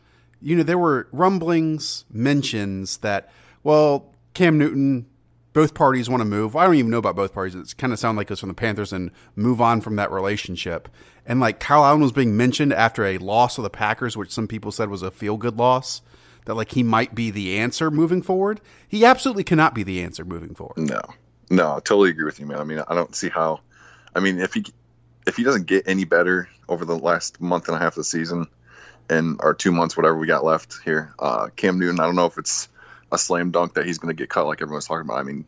Speaker 1: you know, there were rumblings, mentions that, well, Cam Newton, both parties want to move. I don't even know about both parties. It's kind of sound like it's from the Panthers and move on from that relationship. And like Kyle Allen was being mentioned after a loss of the Packers, which some people said was a feel good loss, that like he might be the answer moving forward. He absolutely cannot be the answer moving forward.
Speaker 6: No, no, I totally agree with you, man. I mean, I don't see how. I mean, if he if he doesn't get any better over the last month and a half of the season, and our two months, whatever we got left here. Uh, Cam Newton, I don't know if it's a slam dunk that he's going to get cut like everyone's talking about. I mean,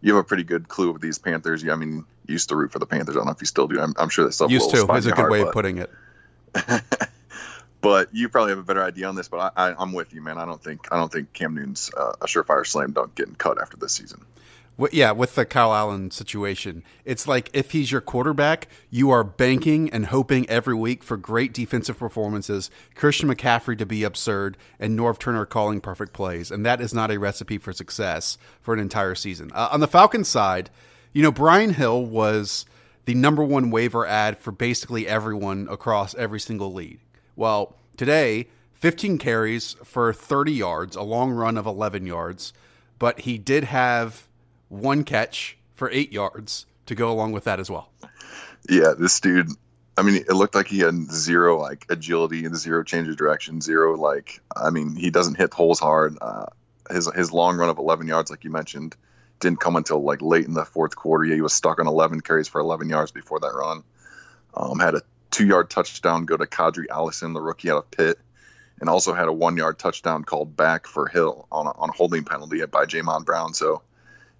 Speaker 6: you have a pretty good clue of these Panthers. I mean, you used to root for the Panthers. I don't know if you still do. I'm, I'm sure that stuff
Speaker 1: used to is a good
Speaker 6: heart,
Speaker 1: way
Speaker 6: but,
Speaker 1: of putting it.
Speaker 6: but you probably have a better idea on this. But I, am with you, man. I don't think I don't think Cam Newton's uh, a surefire slam dunk getting cut after this season
Speaker 1: yeah, with the Kyle Allen situation, it's like if he's your quarterback, you are banking and hoping every week for great defensive performances, Christian McCaffrey to be absurd, and Norv Turner calling perfect plays, and that is not a recipe for success for an entire season. Uh, on the Falcons side, you know Brian Hill was the number one waiver ad for basically everyone across every single league. Well, today, 15 carries for 30 yards, a long run of 11 yards, but he did have one catch for eight yards to go along with that as well.
Speaker 6: Yeah, this dude. I mean, it looked like he had zero like agility and zero change of direction, zero like. I mean, he doesn't hit holes hard. Uh, his his long run of 11 yards, like you mentioned, didn't come until like late in the fourth quarter. Yeah, he was stuck on 11 carries for 11 yards before that run. Um, had a two yard touchdown go to Qadree Ollison, the rookie out of Pitt, and also had a one yard touchdown called back for Hill on a, on a holding penalty by Jamon Brown. So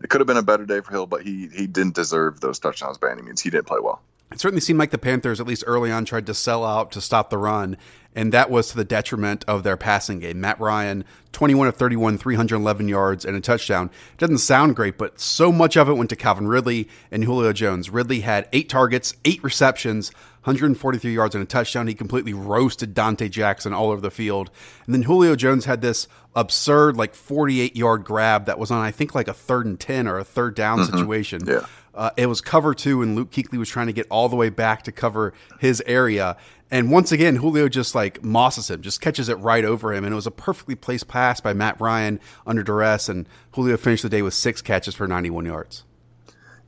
Speaker 6: it could have been a better day for Hill, but he he didn't deserve those touchdowns by any means. He didn't play well.
Speaker 1: It certainly seemed like the Panthers, at least early on, tried to sell out to stop the run, and that was to the detriment of their passing game. Matt Ryan, 21 of 31, 311 yards, and a touchdown. It doesn't sound great, but so much of it went to Calvin Ridley and Julio Jones. Ridley had eight targets, eight receptions, 143 yards and a touchdown. He completely roasted Donte Jackson all over the field. And then Julio Jones had this absurd, like 48 yard grab that was on, I think, like a third and 10 or a third down mm-hmm. situation.
Speaker 6: Yeah.
Speaker 1: Uh, it was cover two, and Luke Kuechly was trying to get all the way back to cover his area. And once again, Julio just like mosses him, just catches it right over him. And it was a perfectly placed pass by Matt Ryan under duress. And Julio finished the day with six catches for 91 yards.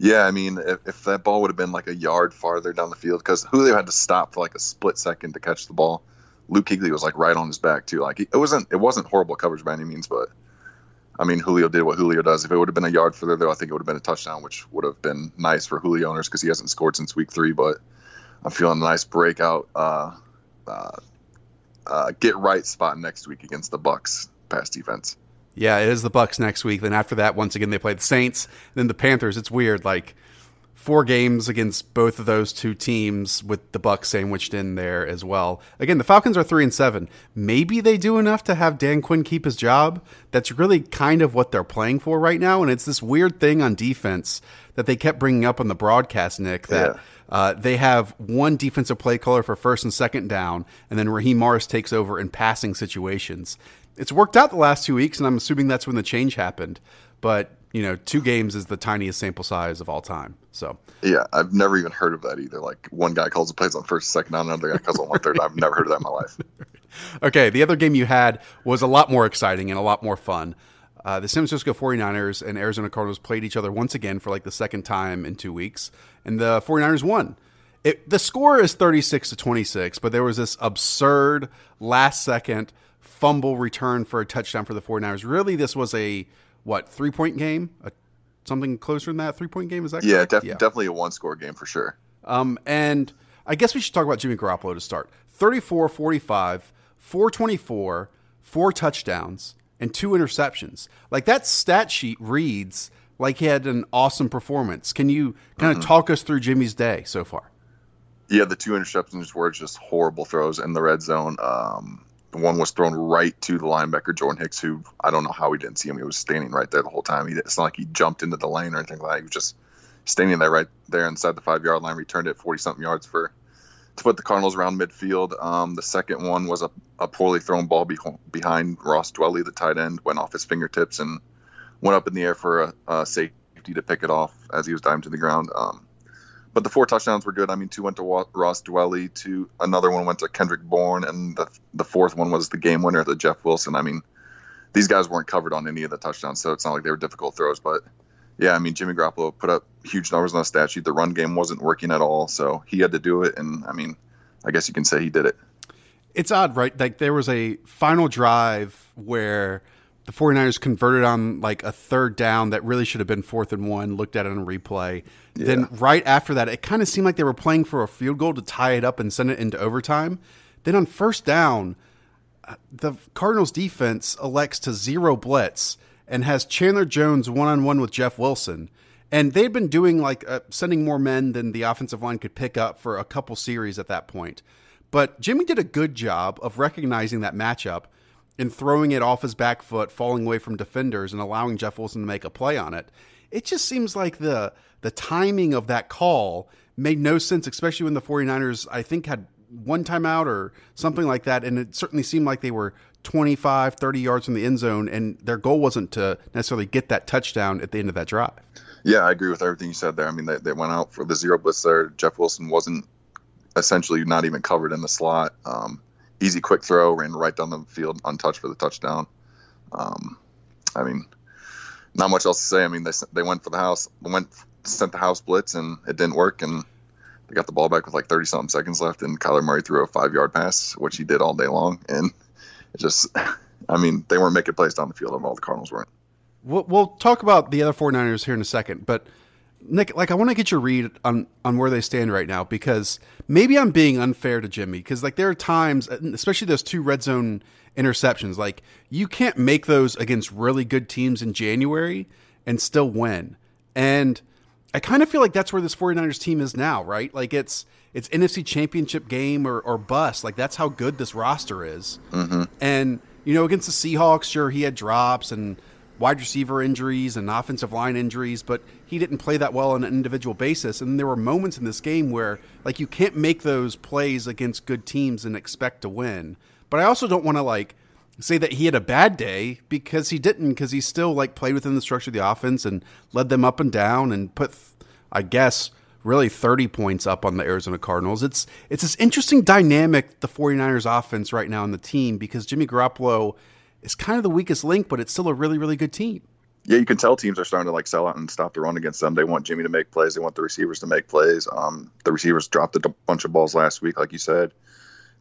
Speaker 6: Yeah, I mean, if, if that ball would have been like a yard farther down the field, because Julio had to stop for like a split second to catch the ball. Luke Kuechly was like right on his back too. Like it wasn't it wasn't horrible coverage by any means, but I mean Julio did what Julio does. If it would have been a yard further though, I think it would have been a touchdown, which would have been nice for Julio owners because he hasn't scored since week three. But I'm feeling a nice breakout, uh, uh, uh, get right spot next week against the Bucs pass defense.
Speaker 1: Yeah, it is the Bucs next week. Then after that, once again they play the Saints, then the Panthers. It's weird, like four games against both of those two teams with the Bucs sandwiched in there as well. Again, the Falcons are three and seven. Maybe they do enough to have Dan Quinn keep his job. That's really kind of what they're playing for right now, and it's this weird thing on defense that they kept bringing up on the broadcast, Nick. That yeah. uh, they have one defensive play caller for first and second down, and then Raheem Morris takes over in passing situations. It's worked out the last two weeks, and I'm assuming that's when the change happened. But you know, two games is the tiniest sample size of all time. So
Speaker 6: yeah, I've never even heard of that either. Like one guy calls the plays on first, second down, another guy calls on one third. I've never heard of that in my life.
Speaker 1: okay, the other game you had was a lot more exciting and a lot more fun. Uh, the San Francisco 49ers and Arizona Cardinals played each other once again for like the second time in two weeks, and the 49ers won. It, the score is 36 to 26, but there was this absurd last second fumble return for a touchdown for the 49ers. Really, this was a what three point game, a, something closer than that three point game. Is that
Speaker 6: yeah, def- yeah. definitely a one score game for sure.
Speaker 1: Um, and I guess we should talk about Jimmy Garoppolo to start. 34 45, 424, four touchdowns, and two interceptions. Like that stat sheet reads like he had an awesome performance. Can you kind of mm-hmm. talk us through Jimmy's day so far?
Speaker 6: Yeah, the two interceptions were just horrible throws in the red zone. Um, one was thrown right to the linebacker Jordan Hicks, who I don't know how he didn't see him. He was standing right there the whole time. He, it's not like he jumped into the lane or anything like that. He was just standing there right there inside the five yard line. Returned it forty something yards for to put the Cardinals around midfield. Um, the second one was a, a poorly thrown ball be- behind Ross Dwelley, the tight end, went off his fingertips and went up in the air for a, a safety to pick it off as he was diving to the ground. Um, but the four touchdowns were good. I mean, two went to Ross Dwelley, two another one went to Kendrick Bourne, and the the fourth one was the game winner, the Jeff Wilson. I mean, these guys weren't covered on any of the touchdowns, so it's not like they were difficult throws. But yeah, I mean, Jimmy Garoppolo put up huge numbers on the stat sheet. The run game wasn't working at all, so he had to do it, and I mean, I guess you can say he did it.
Speaker 1: It's odd, right? Like there was a final drive where the 49ers converted on like a third down that really should have been fourth and one, looked at it on replay. Yeah. Then right after that, it kind of seemed like they were playing for a field goal to tie it up and send it into overtime. Then on first down, uh, the Cardinals defense elects to zero blitz and has Chandler Jones one on one with Jeff Wilson. And they'd been doing like uh, sending more men than the offensive line could pick up for a couple series at that point. But Jimmy did a good job of recognizing that matchup and throwing it off his back foot, falling away from defenders, and allowing Jeff Wilson to make a play on it. It just seems like the the timing of that call made no sense, especially when the 49ers, I think, had one timeout or something like that. And it certainly seemed like they were 25, 30 yards from the end zone, and their goal wasn't to necessarily get that touchdown at the end of that drive.
Speaker 6: Yeah, I agree with everything you said there. I mean, they, they went out for the zero blitz there. Jeff Wilson wasn't essentially not even covered in the slot. Um, easy, quick throw, ran right down the field, untouched for the touchdown. Um, I mean, not much else to say. I mean, they they went for the house, went sent the house blitz, and it didn't work, and they got the ball back with like thirty something seconds left, and Kyler Murray threw a five yard pass, which he did all day long, and it just, I mean, they weren't making plays down the field, and all the Cardinals weren't.
Speaker 1: We'll, we'll talk about the other 49ers here in a second, but Nick, like I want to get your read on on where they stand right now because maybe I'm being unfair to Jimmy because like there are times, especially those two red zone interceptions, like you can't make those against really good teams in January and still win. And I kind of feel like that's where this 49ers team is now, right? Like it's it's NFC Championship game or or bust. Like that's how good this roster is.
Speaker 6: Mm-hmm.
Speaker 1: And you know, against the Seahawks, sure he had drops and wide receiver injuries and offensive line injuries, but he didn't play that well on an individual basis. And there were moments in this game where, like, you can't make those plays against good teams and expect to win. But I also don't want to, like, say that he had a bad day because he didn't, because he still, like, played within the structure of the offense and led them up and down and put, I guess, really 30 points up on the Arizona Cardinals. It's it's this interesting dynamic the 49ers offense right now in the team because Jimmy Garoppolo is kind of the weakest link, but it's still a really really good team.
Speaker 6: Yeah, you can tell teams are starting to like sell out and stop the run against them. They want Jimmy to make plays. They want the receivers to make plays. Um, the receivers dropped a bunch of balls last week, like you said.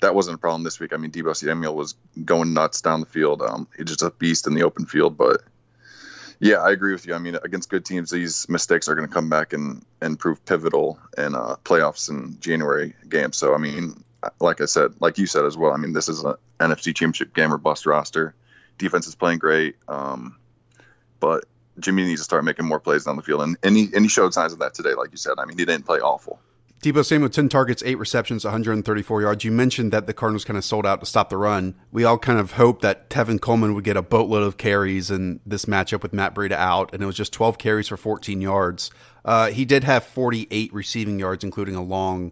Speaker 6: That wasn't a problem this week. I mean, Deebo Samuel was going nuts down the field. Um, he's just a beast in the open field, but yeah, I agree with you. I mean, against good teams, these mistakes are going to come back and, and prove pivotal in uh, playoffs and January games. So, I mean, like I said, like you said as well, I mean, this is an NFC Championship game or bust roster. Defense is playing great, um, but Jimmy needs to start making more plays down the field, and, and, he, and he showed signs of that today, like you said. I mean, he didn't play awful.
Speaker 1: Deebo Samuel, 10 targets, 8 receptions, 134 yards. You mentioned that the Cardinals kind of sold out to stop the run. We all kind of hoped that Tevin Coleman would get a boatload of carries in this matchup with Matt Breida out, and it was just 12 carries for 14 yards. Uh, he did have 48 receiving yards, including a long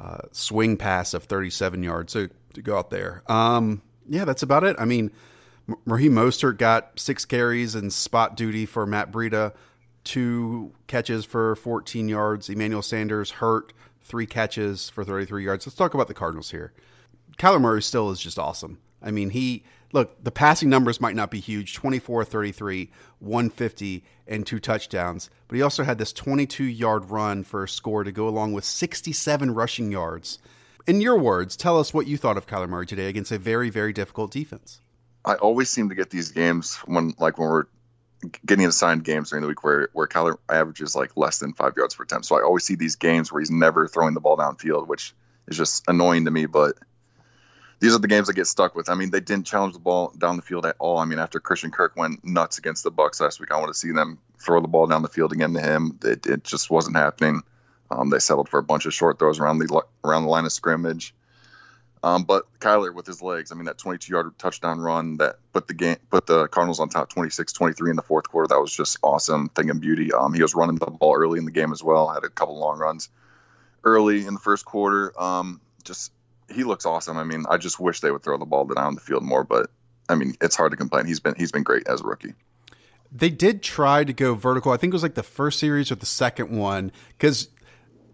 Speaker 1: uh, swing pass of 37 yards to, to go out there. Um, yeah, that's about it. I mean, Raheem Mostert got six carries and spot duty for Matt Breida two catches for 14 yards. Emmanuel Sanders hurt, three catches for 33 yards. Let's talk about the Cardinals here. Kyler Murray still is just awesome. I mean, he look, the passing numbers might not be huge 24, 33, 150, and two touchdowns, but he also had this 22 yard run for a score to go along with 67 rushing yards. In your words, tell us what you thought of Kyler Murray today against a very, very difficult defense.
Speaker 6: I always seem to get these games when, like, when we're getting assigned games during the week where where Kyler averages like less than five yards per attempt. So I always see these games where he's never throwing the ball downfield, which is just annoying to me. But these are the games I get stuck with. I mean, they didn't challenge the ball down the field at all. I mean, after Christian Kirk went nuts against the Bucs last week, I want to see them throw the ball down the field again to him. It, it just wasn't happening. Um, they settled for a bunch of short throws around the around the line of scrimmage. Um, but Kyler with his legs, I mean, that 22 yard touchdown run that put the game, put the Cardinals on top 26 23 in the fourth quarter. That was just awesome thing and beauty. Um, he was running the ball early in the game as well, had a couple long runs early in the first quarter. Um, just, he looks awesome. I mean, I just wish they would throw the ball down the field more, but I mean, it's hard to complain. He's been, he's been great as a rookie.
Speaker 1: They did try to go vertical. I think it was like the first series or the second one because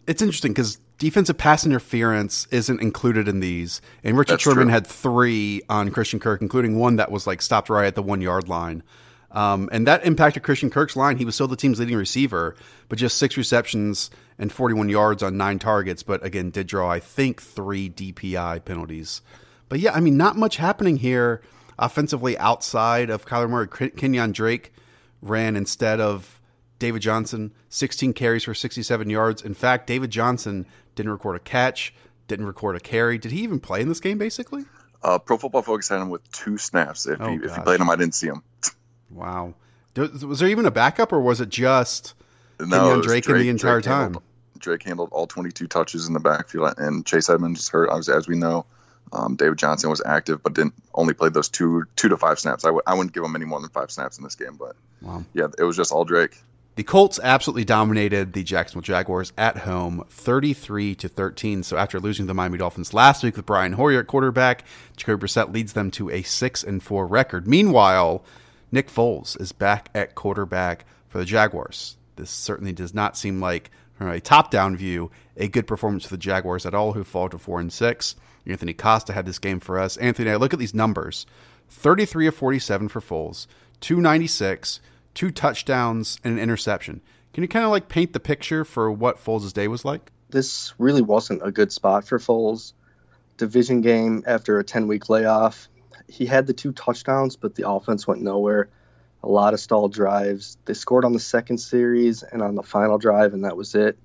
Speaker 1: it's interesting because defensive pass interference isn't included in these. And Richard That's Sherman true. had three on Christian Kirk, including one that was like stopped right at the one yard line. Um, and that impacted Christian Kirk's line. He was still the team's leading receiver, but just six receptions and 41 yards on nine targets. But again, did draw, I think, three DPI penalties. But yeah, I mean, not much happening here offensively outside of Kyler Murray. Kenyan Drake ran instead of David Johnson, 16 carries for 67 yards. In fact, David Johnson didn't record a catch, didn't record a carry. Did he even play in this game, basically?
Speaker 6: Uh, Pro Football Focus had him with two snaps. If, oh, he, if he played him, I didn't see him.
Speaker 1: wow. Was there even a backup, or was it just no, Drake, Drake in the entire
Speaker 6: Drake
Speaker 1: time?
Speaker 6: Handled, Drake handled all 22 touches in the backfield, and Chase Edmonds just hurt, as, as we know. Um, David Johnson was active, but didn't only play those two two to five snaps. I w- I wouldn't give him any more than five snaps in this game, but wow. yeah, it was just all Drake.
Speaker 1: The Colts absolutely dominated the Jacksonville Jaguars at home, 33 to 13. So after losing the Miami Dolphins last week with Brian Hoyer at quarterback, Jacoby Brissett leads them to a 6 and 4 record. Meanwhile, Nick Foles is back at quarterback for the Jaguars. This certainly does not seem like, from a top-down view, a good performance for the Jaguars at all, who fall to 4 and 6. Anthony Costa had this game for us. Anthony, I look at these numbers: 33 of 47 for Foles, 296 two touchdowns and an interception. Can you kind of like paint the picture for what Foles' day was like?
Speaker 7: This really wasn't a good spot for Foles. Division game after a 10 week layoff. He had the two touchdowns, but the offense went nowhere. A lot of stalled drives. They scored on the second series and on the final drive, and that was it.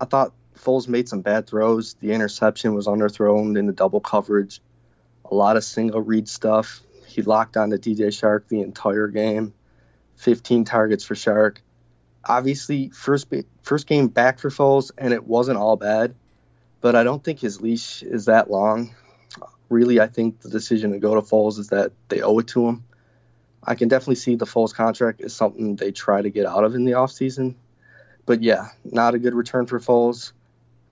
Speaker 7: I thought Foles made some bad throws. The interception was underthrown in the double coverage. A lot of single read stuff. He locked on to DJ Chark the entire game. 15 targets for Chark. Obviously, first first game back for Foles, and it wasn't all bad, but I don't think his leash is that long. Really, I think the decision to go to Foles is that they owe it to him. I can definitely see the Foles contract is something they try to get out of in the offseason. But yeah, not a good return for Foles,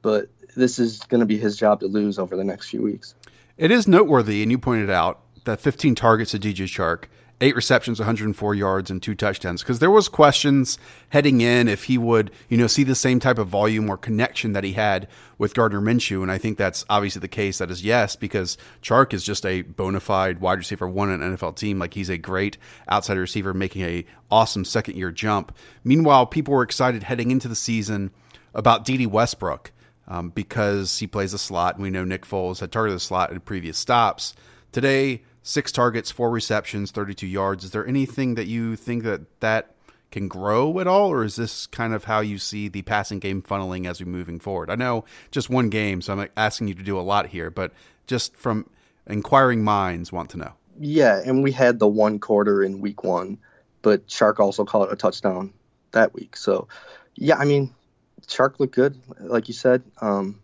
Speaker 7: but this is going to be his job to lose over the next few weeks.
Speaker 1: It is noteworthy, and you pointed out that 15 targets to DJ Chark eight receptions, 104 yards, and two touchdowns. Because there was questions heading in if he would, you know, see the same type of volume or connection that he had with Gardner Minshew, and I think that's obviously the case. That is yes, because Chark is just a bona fide wide receiver one in an NFL team. Like he's a great outside receiver making a awesome second year jump. Meanwhile, people were excited heading into the season about Dede Westbrook. Um, because he plays a slot, and we know Nick Foles had targeted the slot in previous stops. Today, six targets, four receptions, 32 yards. Is there anything that you think that that can grow at all, or is this kind of how you see the passing game funneling as we're moving forward? I know just one game, so I'm asking you to do a lot here, but just from inquiring minds want to know.
Speaker 7: Yeah, and we had the one quarter in week one, but Chark also it a touchdown that week. So, yeah, I mean, Chark looked good, like you said. Um,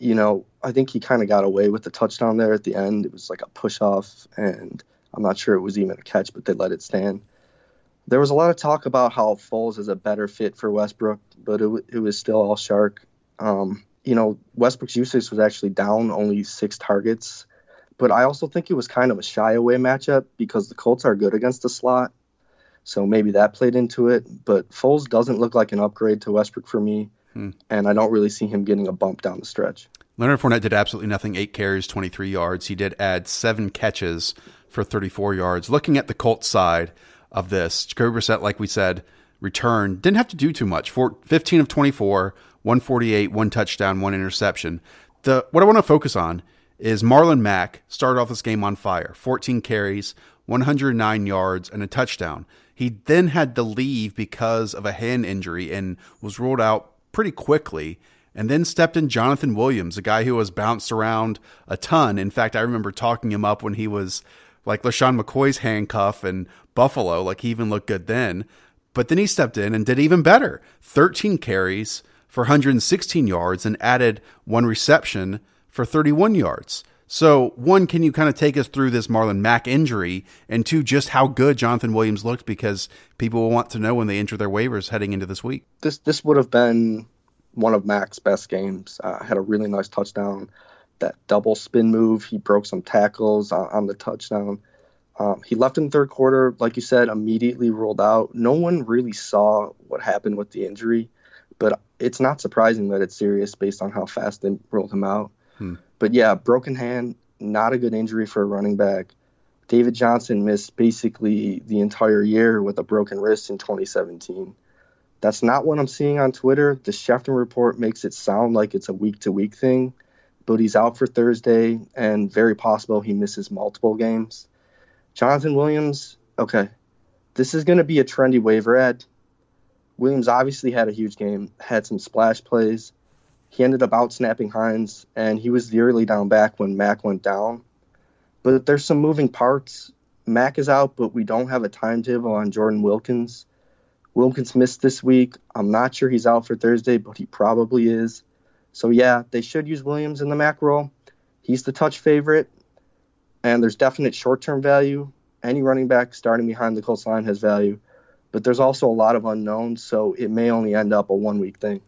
Speaker 7: you know, I think he kind of got away with the touchdown there at the end. It was like a push off, and I'm not sure it was even a catch, but they let it stand. There was a lot of talk about how Foles is a better fit for Westbrook, but it, it was still all Chark. Um, you know, Westbrook's usage was actually down only six targets, but I also think it was kind of a shy away matchup because the Colts are good against the slot. So maybe that played into it. But Foles doesn't look like an upgrade to Westbrook for me, hmm. and I don't really see him getting a bump down the stretch.
Speaker 1: Leonard Fournette did absolutely nothing. Eight carries, 23 yards. He did add seven catches for 34 yards. Looking at the Colts side of this, Jacoby Brissett, like we said, returned. Didn't have to do too much. For 15 of 24, 148, one touchdown, one interception. The What I want to focus on is Marlon Mack started off this game on fire. 14 carries, 109 yards, and a touchdown. He then had to leave because of a hand injury and was ruled out pretty quickly and then stepped in Jonathan Williams, a guy who was bounced around a ton. In fact, I remember talking him up when he was like LeSean McCoy's handcuff and Buffalo, like he even looked good then. But then he stepped in and did even better 13 carries for 116 yards and added one reception for 31 yards. So, one, can you kind of take us through this Marlon Mack injury? And two, just how good Jonathan Williams looked because people will want to know when they enter their waivers heading into this week.
Speaker 7: This this would have been one of Mack's best games. Uh, had a really nice touchdown. That double spin move, he broke some tackles on, on the touchdown. Um, he left in the third quarter, like you said, immediately ruled out. No one really saw what happened with the injury, but it's not surprising that it's serious based on how fast they ruled him out. Hmm. But yeah, broken hand, not a good injury for a running back. David Johnson missed basically the entire year with a broken wrist in 2017. That's not what I'm seeing on Twitter. The Schefter report makes it sound like it's a week to week thing, but he's out for Thursday and very possible he misses multiple games. Jonathan Williams, okay, this is going to be a trendy waiver ad. Williams obviously had a huge game, had some splash plays. He ended up out snapping Hines, and he was the early down back when Mack went down. But there's some moving parts. Mack is out, but we don't have a timetable on Jordan Wilkins. Wilkins missed this week. I'm not sure he's out for Thursday, but he probably is. So yeah, they should use Williams in the Mack role. He's the touch favorite, and there's definite short-term value. Any running back starting behind the Colts line has value, but there's also a lot of unknowns, so it may only end up a one-week thing.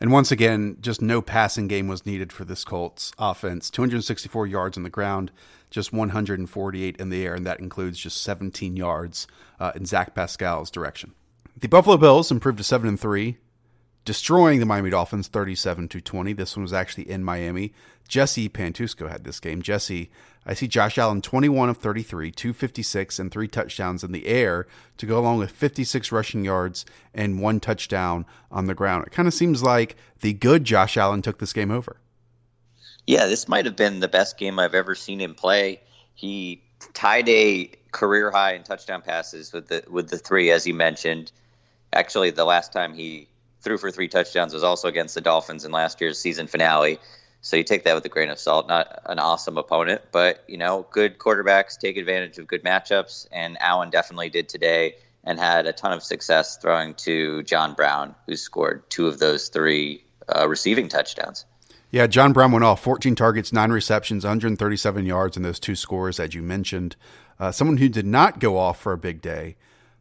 Speaker 1: And once again, just no passing game was needed for this Colts offense. 264 yards on the ground, just 148 in the air, and that includes just 17 yards uh, in Zach Pascal's direction. The Buffalo Bills improved to 7 and 3, destroying the Miami Dolphins 37 to 20. This one was actually in Miami. Jesse Pantuosco had this game. Jesse, I see Josh Allen 21 of 33, 256 and 3 touchdowns in the air to go along with 56 rushing yards and one touchdown on the ground. It kind of seems like the good Josh Allen took this game over.
Speaker 8: Yeah, this might have been the best game I've ever seen him play. He tied a career high in touchdown passes with the with the three as you mentioned. Actually, the last time he threw for three touchdowns was also against the Dolphins in last year's season finale. So you take that with a grain of salt. Not an awesome opponent, but you know, good quarterbacks take advantage of good matchups, and Allen definitely did today and had a ton of success throwing to John Brown, who scored two of those three uh, receiving touchdowns.
Speaker 1: Yeah, John Brown went off 14 targets, nine receptions, 137 yards, and those two scores, as you mentioned. Uh, someone who did not go off for a big day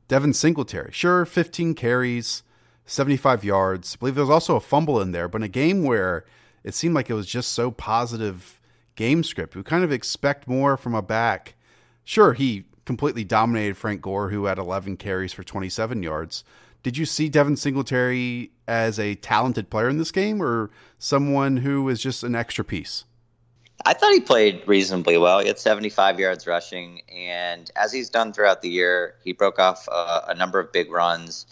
Speaker 1: Devin Singletary, sure, 15 carries, 75 yards. I believe there was also a fumble in there, but in a game where it seemed like it was just so positive game script, we kind of expect more from a back. Sure, he completely dominated Frank Gore, who had 11 carries for 27 yards. Did you see Devin Singletary as a talented player in this game or someone who is just an extra piece?
Speaker 8: I thought he played reasonably well. He had 75 yards rushing, and as he's done throughout the year, he broke off a, a number of big runs.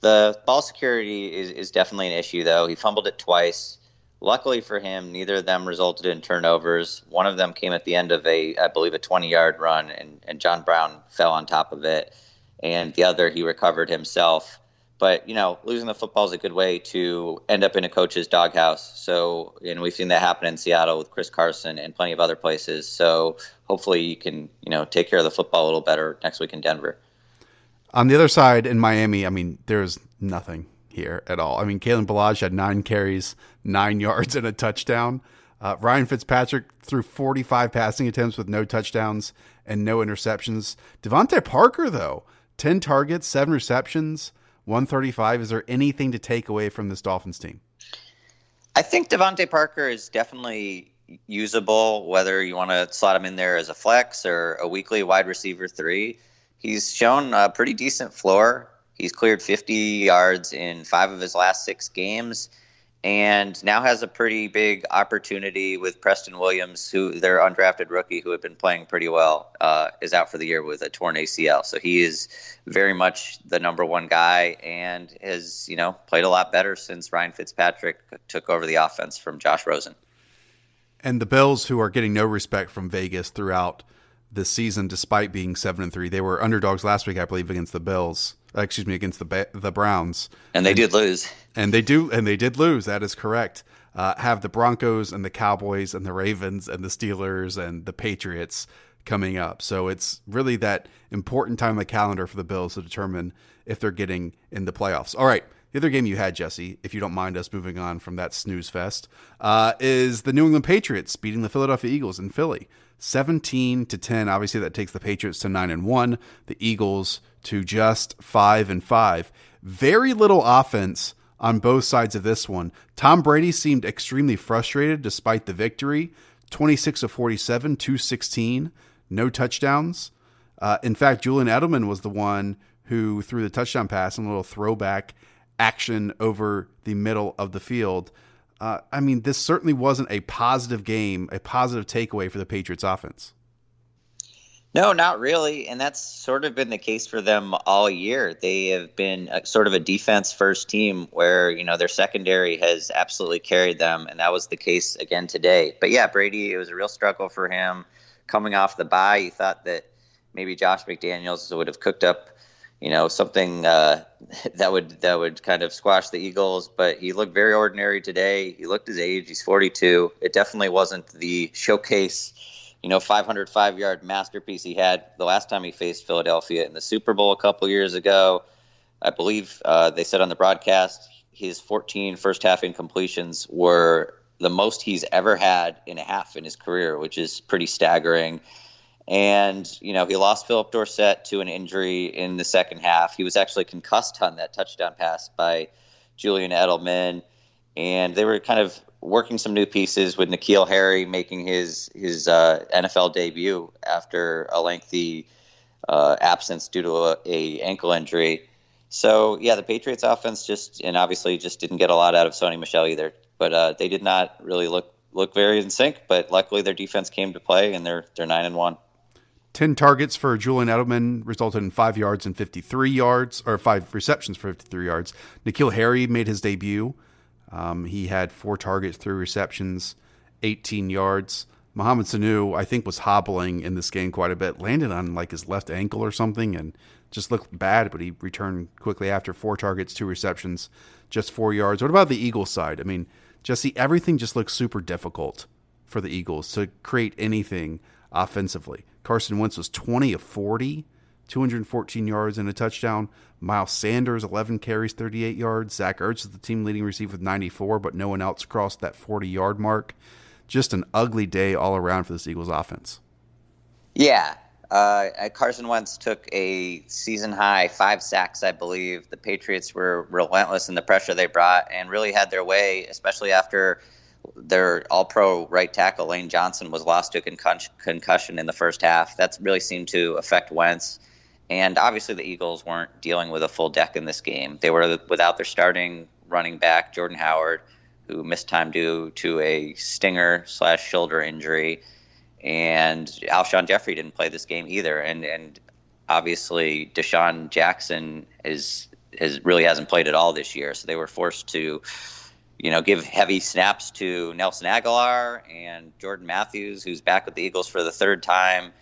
Speaker 8: The ball security is, is definitely an issue, though. He fumbled it twice. Luckily for him, neither of them resulted in turnovers. One of them came at the end of a, I believe, a 20 yard run, and, and John Brown fell on top of it. And the other, he recovered himself. But, you know, losing the football is a good way to end up in a coach's doghouse. So, and we've seen that happen in Seattle with Chris Carson and plenty of other places. So hopefully you can, you know, take care of the football a little better next week in Denver.
Speaker 1: On the other side, in Miami, I mean, there's nothing here at all. I mean, Kalen Ballage had nine carries, nine yards, and a touchdown. Uh, Ryan Fitzpatrick threw 45 passing attempts with no touchdowns and no interceptions. DeVante Parker, though, 10 targets, seven receptions, 135. Is there anything to take away from this Dolphins team?
Speaker 8: I think DeVante Parker is definitely usable, whether you want to slot him in there as a flex or a weekly wide receiver three. He's shown a pretty decent floor. He's cleared 50 yards in five of his last six games and now has a pretty big opportunity with Preston Williams, who their undrafted rookie, who had been playing pretty well, uh, is out for the year with a torn ACL. So he is very much the number one guy, and has you know played a lot better since Ryan Fitzpatrick took over the offense from Josh Rosen.
Speaker 1: And the Bills, who are getting no respect from Vegas throughout this season, despite being seven and three, they were underdogs last week, I believe, against the Bills. Uh, excuse me, against the the Browns,
Speaker 8: and they did lose.
Speaker 1: And they do, and they did lose. That is correct. Uh, have the Broncos and the Cowboys and the Ravens and the Steelers and the Patriots coming up. So it's really that important time on the calendar for the Bills to determine if they're getting in the playoffs. All right. The other game you had, Jesse, if you don't mind us moving on from that snooze fest, uh, is the New England Patriots beating the Philadelphia Eagles in Philly, seventeen to ten. Obviously, that takes the Patriots to nine and one. The Eagles to just five and five. Very little offense on both sides of this one. Tom Brady seemed extremely frustrated despite the victory 26 of 47, 216, no touchdowns. Uh, in fact, Julian Edelman was the one who threw the touchdown pass and a little throwback action over the middle of the field. Uh, I mean, this certainly wasn't a positive game, a positive takeaway for the Patriots offense.
Speaker 8: No, not really. And that's sort of been the case for them all year. They have been a, sort of a defense first team where, you know, their secondary has absolutely carried them. And that was the case again today. But yeah, Brady, it was a real struggle for him coming off the bye. You thought that maybe Josh McDaniels would have cooked up, you know, something uh, that would that would kind of squash the Eagles. But he looked very ordinary today. He looked his age. He's 42. It definitely wasn't the showcase you know, 505 yard masterpiece he had the last time he faced Philadelphia in the Super Bowl a couple years ago. I believe uh, they said on the broadcast his 14 first half incompletions were the most he's ever had in a half in his career, which is pretty staggering. And, you know, he lost Phillip Dorsett to an injury in the second half. He was actually concussed on that touchdown pass by Julian Edelman. And they were kind of working some new pieces with N'Keal Harry making his his uh, NFL debut after a lengthy uh, absence due to a, a, ankle injury. So yeah, the Patriots offense just and obviously just didn't get a lot out of Sony Michel either. But uh, they did not really look look very in sync. But luckily their defense came to play and they're they're nine and one.
Speaker 1: 10 targets for Julian Edelman resulted in five yards and 53 yards, or five receptions for 53 yards. N'Keal Harry made his debut. Um, he had four targets, three receptions, 18 yards. Mohamed Sanu, I think, was hobbling in this game quite a bit, landed on like his left ankle or something, and just looked bad. But he returned quickly after four targets, two receptions, just four yards. What about the Eagles side? I mean, Jesse, everything just looks super difficult for the Eagles to create anything offensively. Carson Wentz was 20 of 40, 214 yards and a touchdown. Miles Sanders, 11 carries, 38 yards. Zach Ertz is the team leading receiver with 94, but no one else crossed that 40 yard mark. Just an ugly day all around for this Eagles offense.
Speaker 8: Yeah. Uh, Carson Wentz took a season high five sacks, I believe. The Patriots were relentless in the pressure they brought and really had their way, especially after their all pro right tackle, Lane Johnson, was lost to a concussion in the first half. That really seemed to affect Wentz. And obviously, the Eagles weren't dealing with a full deck in this game. They were without their starting running back, Jordan Howard, who missed time due to a stinger slash shoulder injury. And Alshon Jeffery didn't play this game either. And, and obviously, DeSean Jackson is, is really hasn't played at all this year. So they were forced to you know, give heavy snaps to Nelson Agholor and Jordan Matthews, who's back with the Eagles for the third time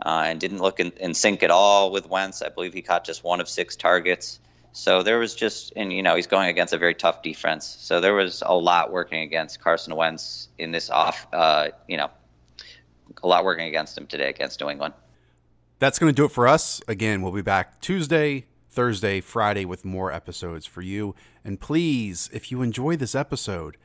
Speaker 8: uh, and didn't look in, in, sync at all with Wentz. I believe he caught just one of six targets. So there was just, and you know, he's going against a very tough defense. So there was a lot working against Carson Wentz in this off, uh, you know, a lot working against him today against New England.
Speaker 1: That's going to do it for us. Again, we'll be back Tuesday, Thursday, Friday with more episodes for you. And please, if you enjoy this episode,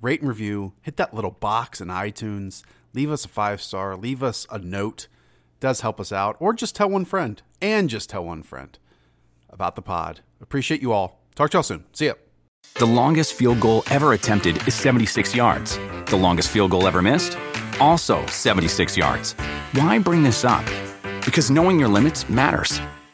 Speaker 1: rate and review, hit that little box in iTunes, leave us a five star, leave us a note. It does help us out. Or just tell one friend and just tell one friend about the pod. Appreciate you all. Talk to y'all soon. See ya.
Speaker 9: The longest field goal ever attempted is 76 yards. The longest field goal ever missed? Also 76 yards. Why bring this up? Because knowing your limits matters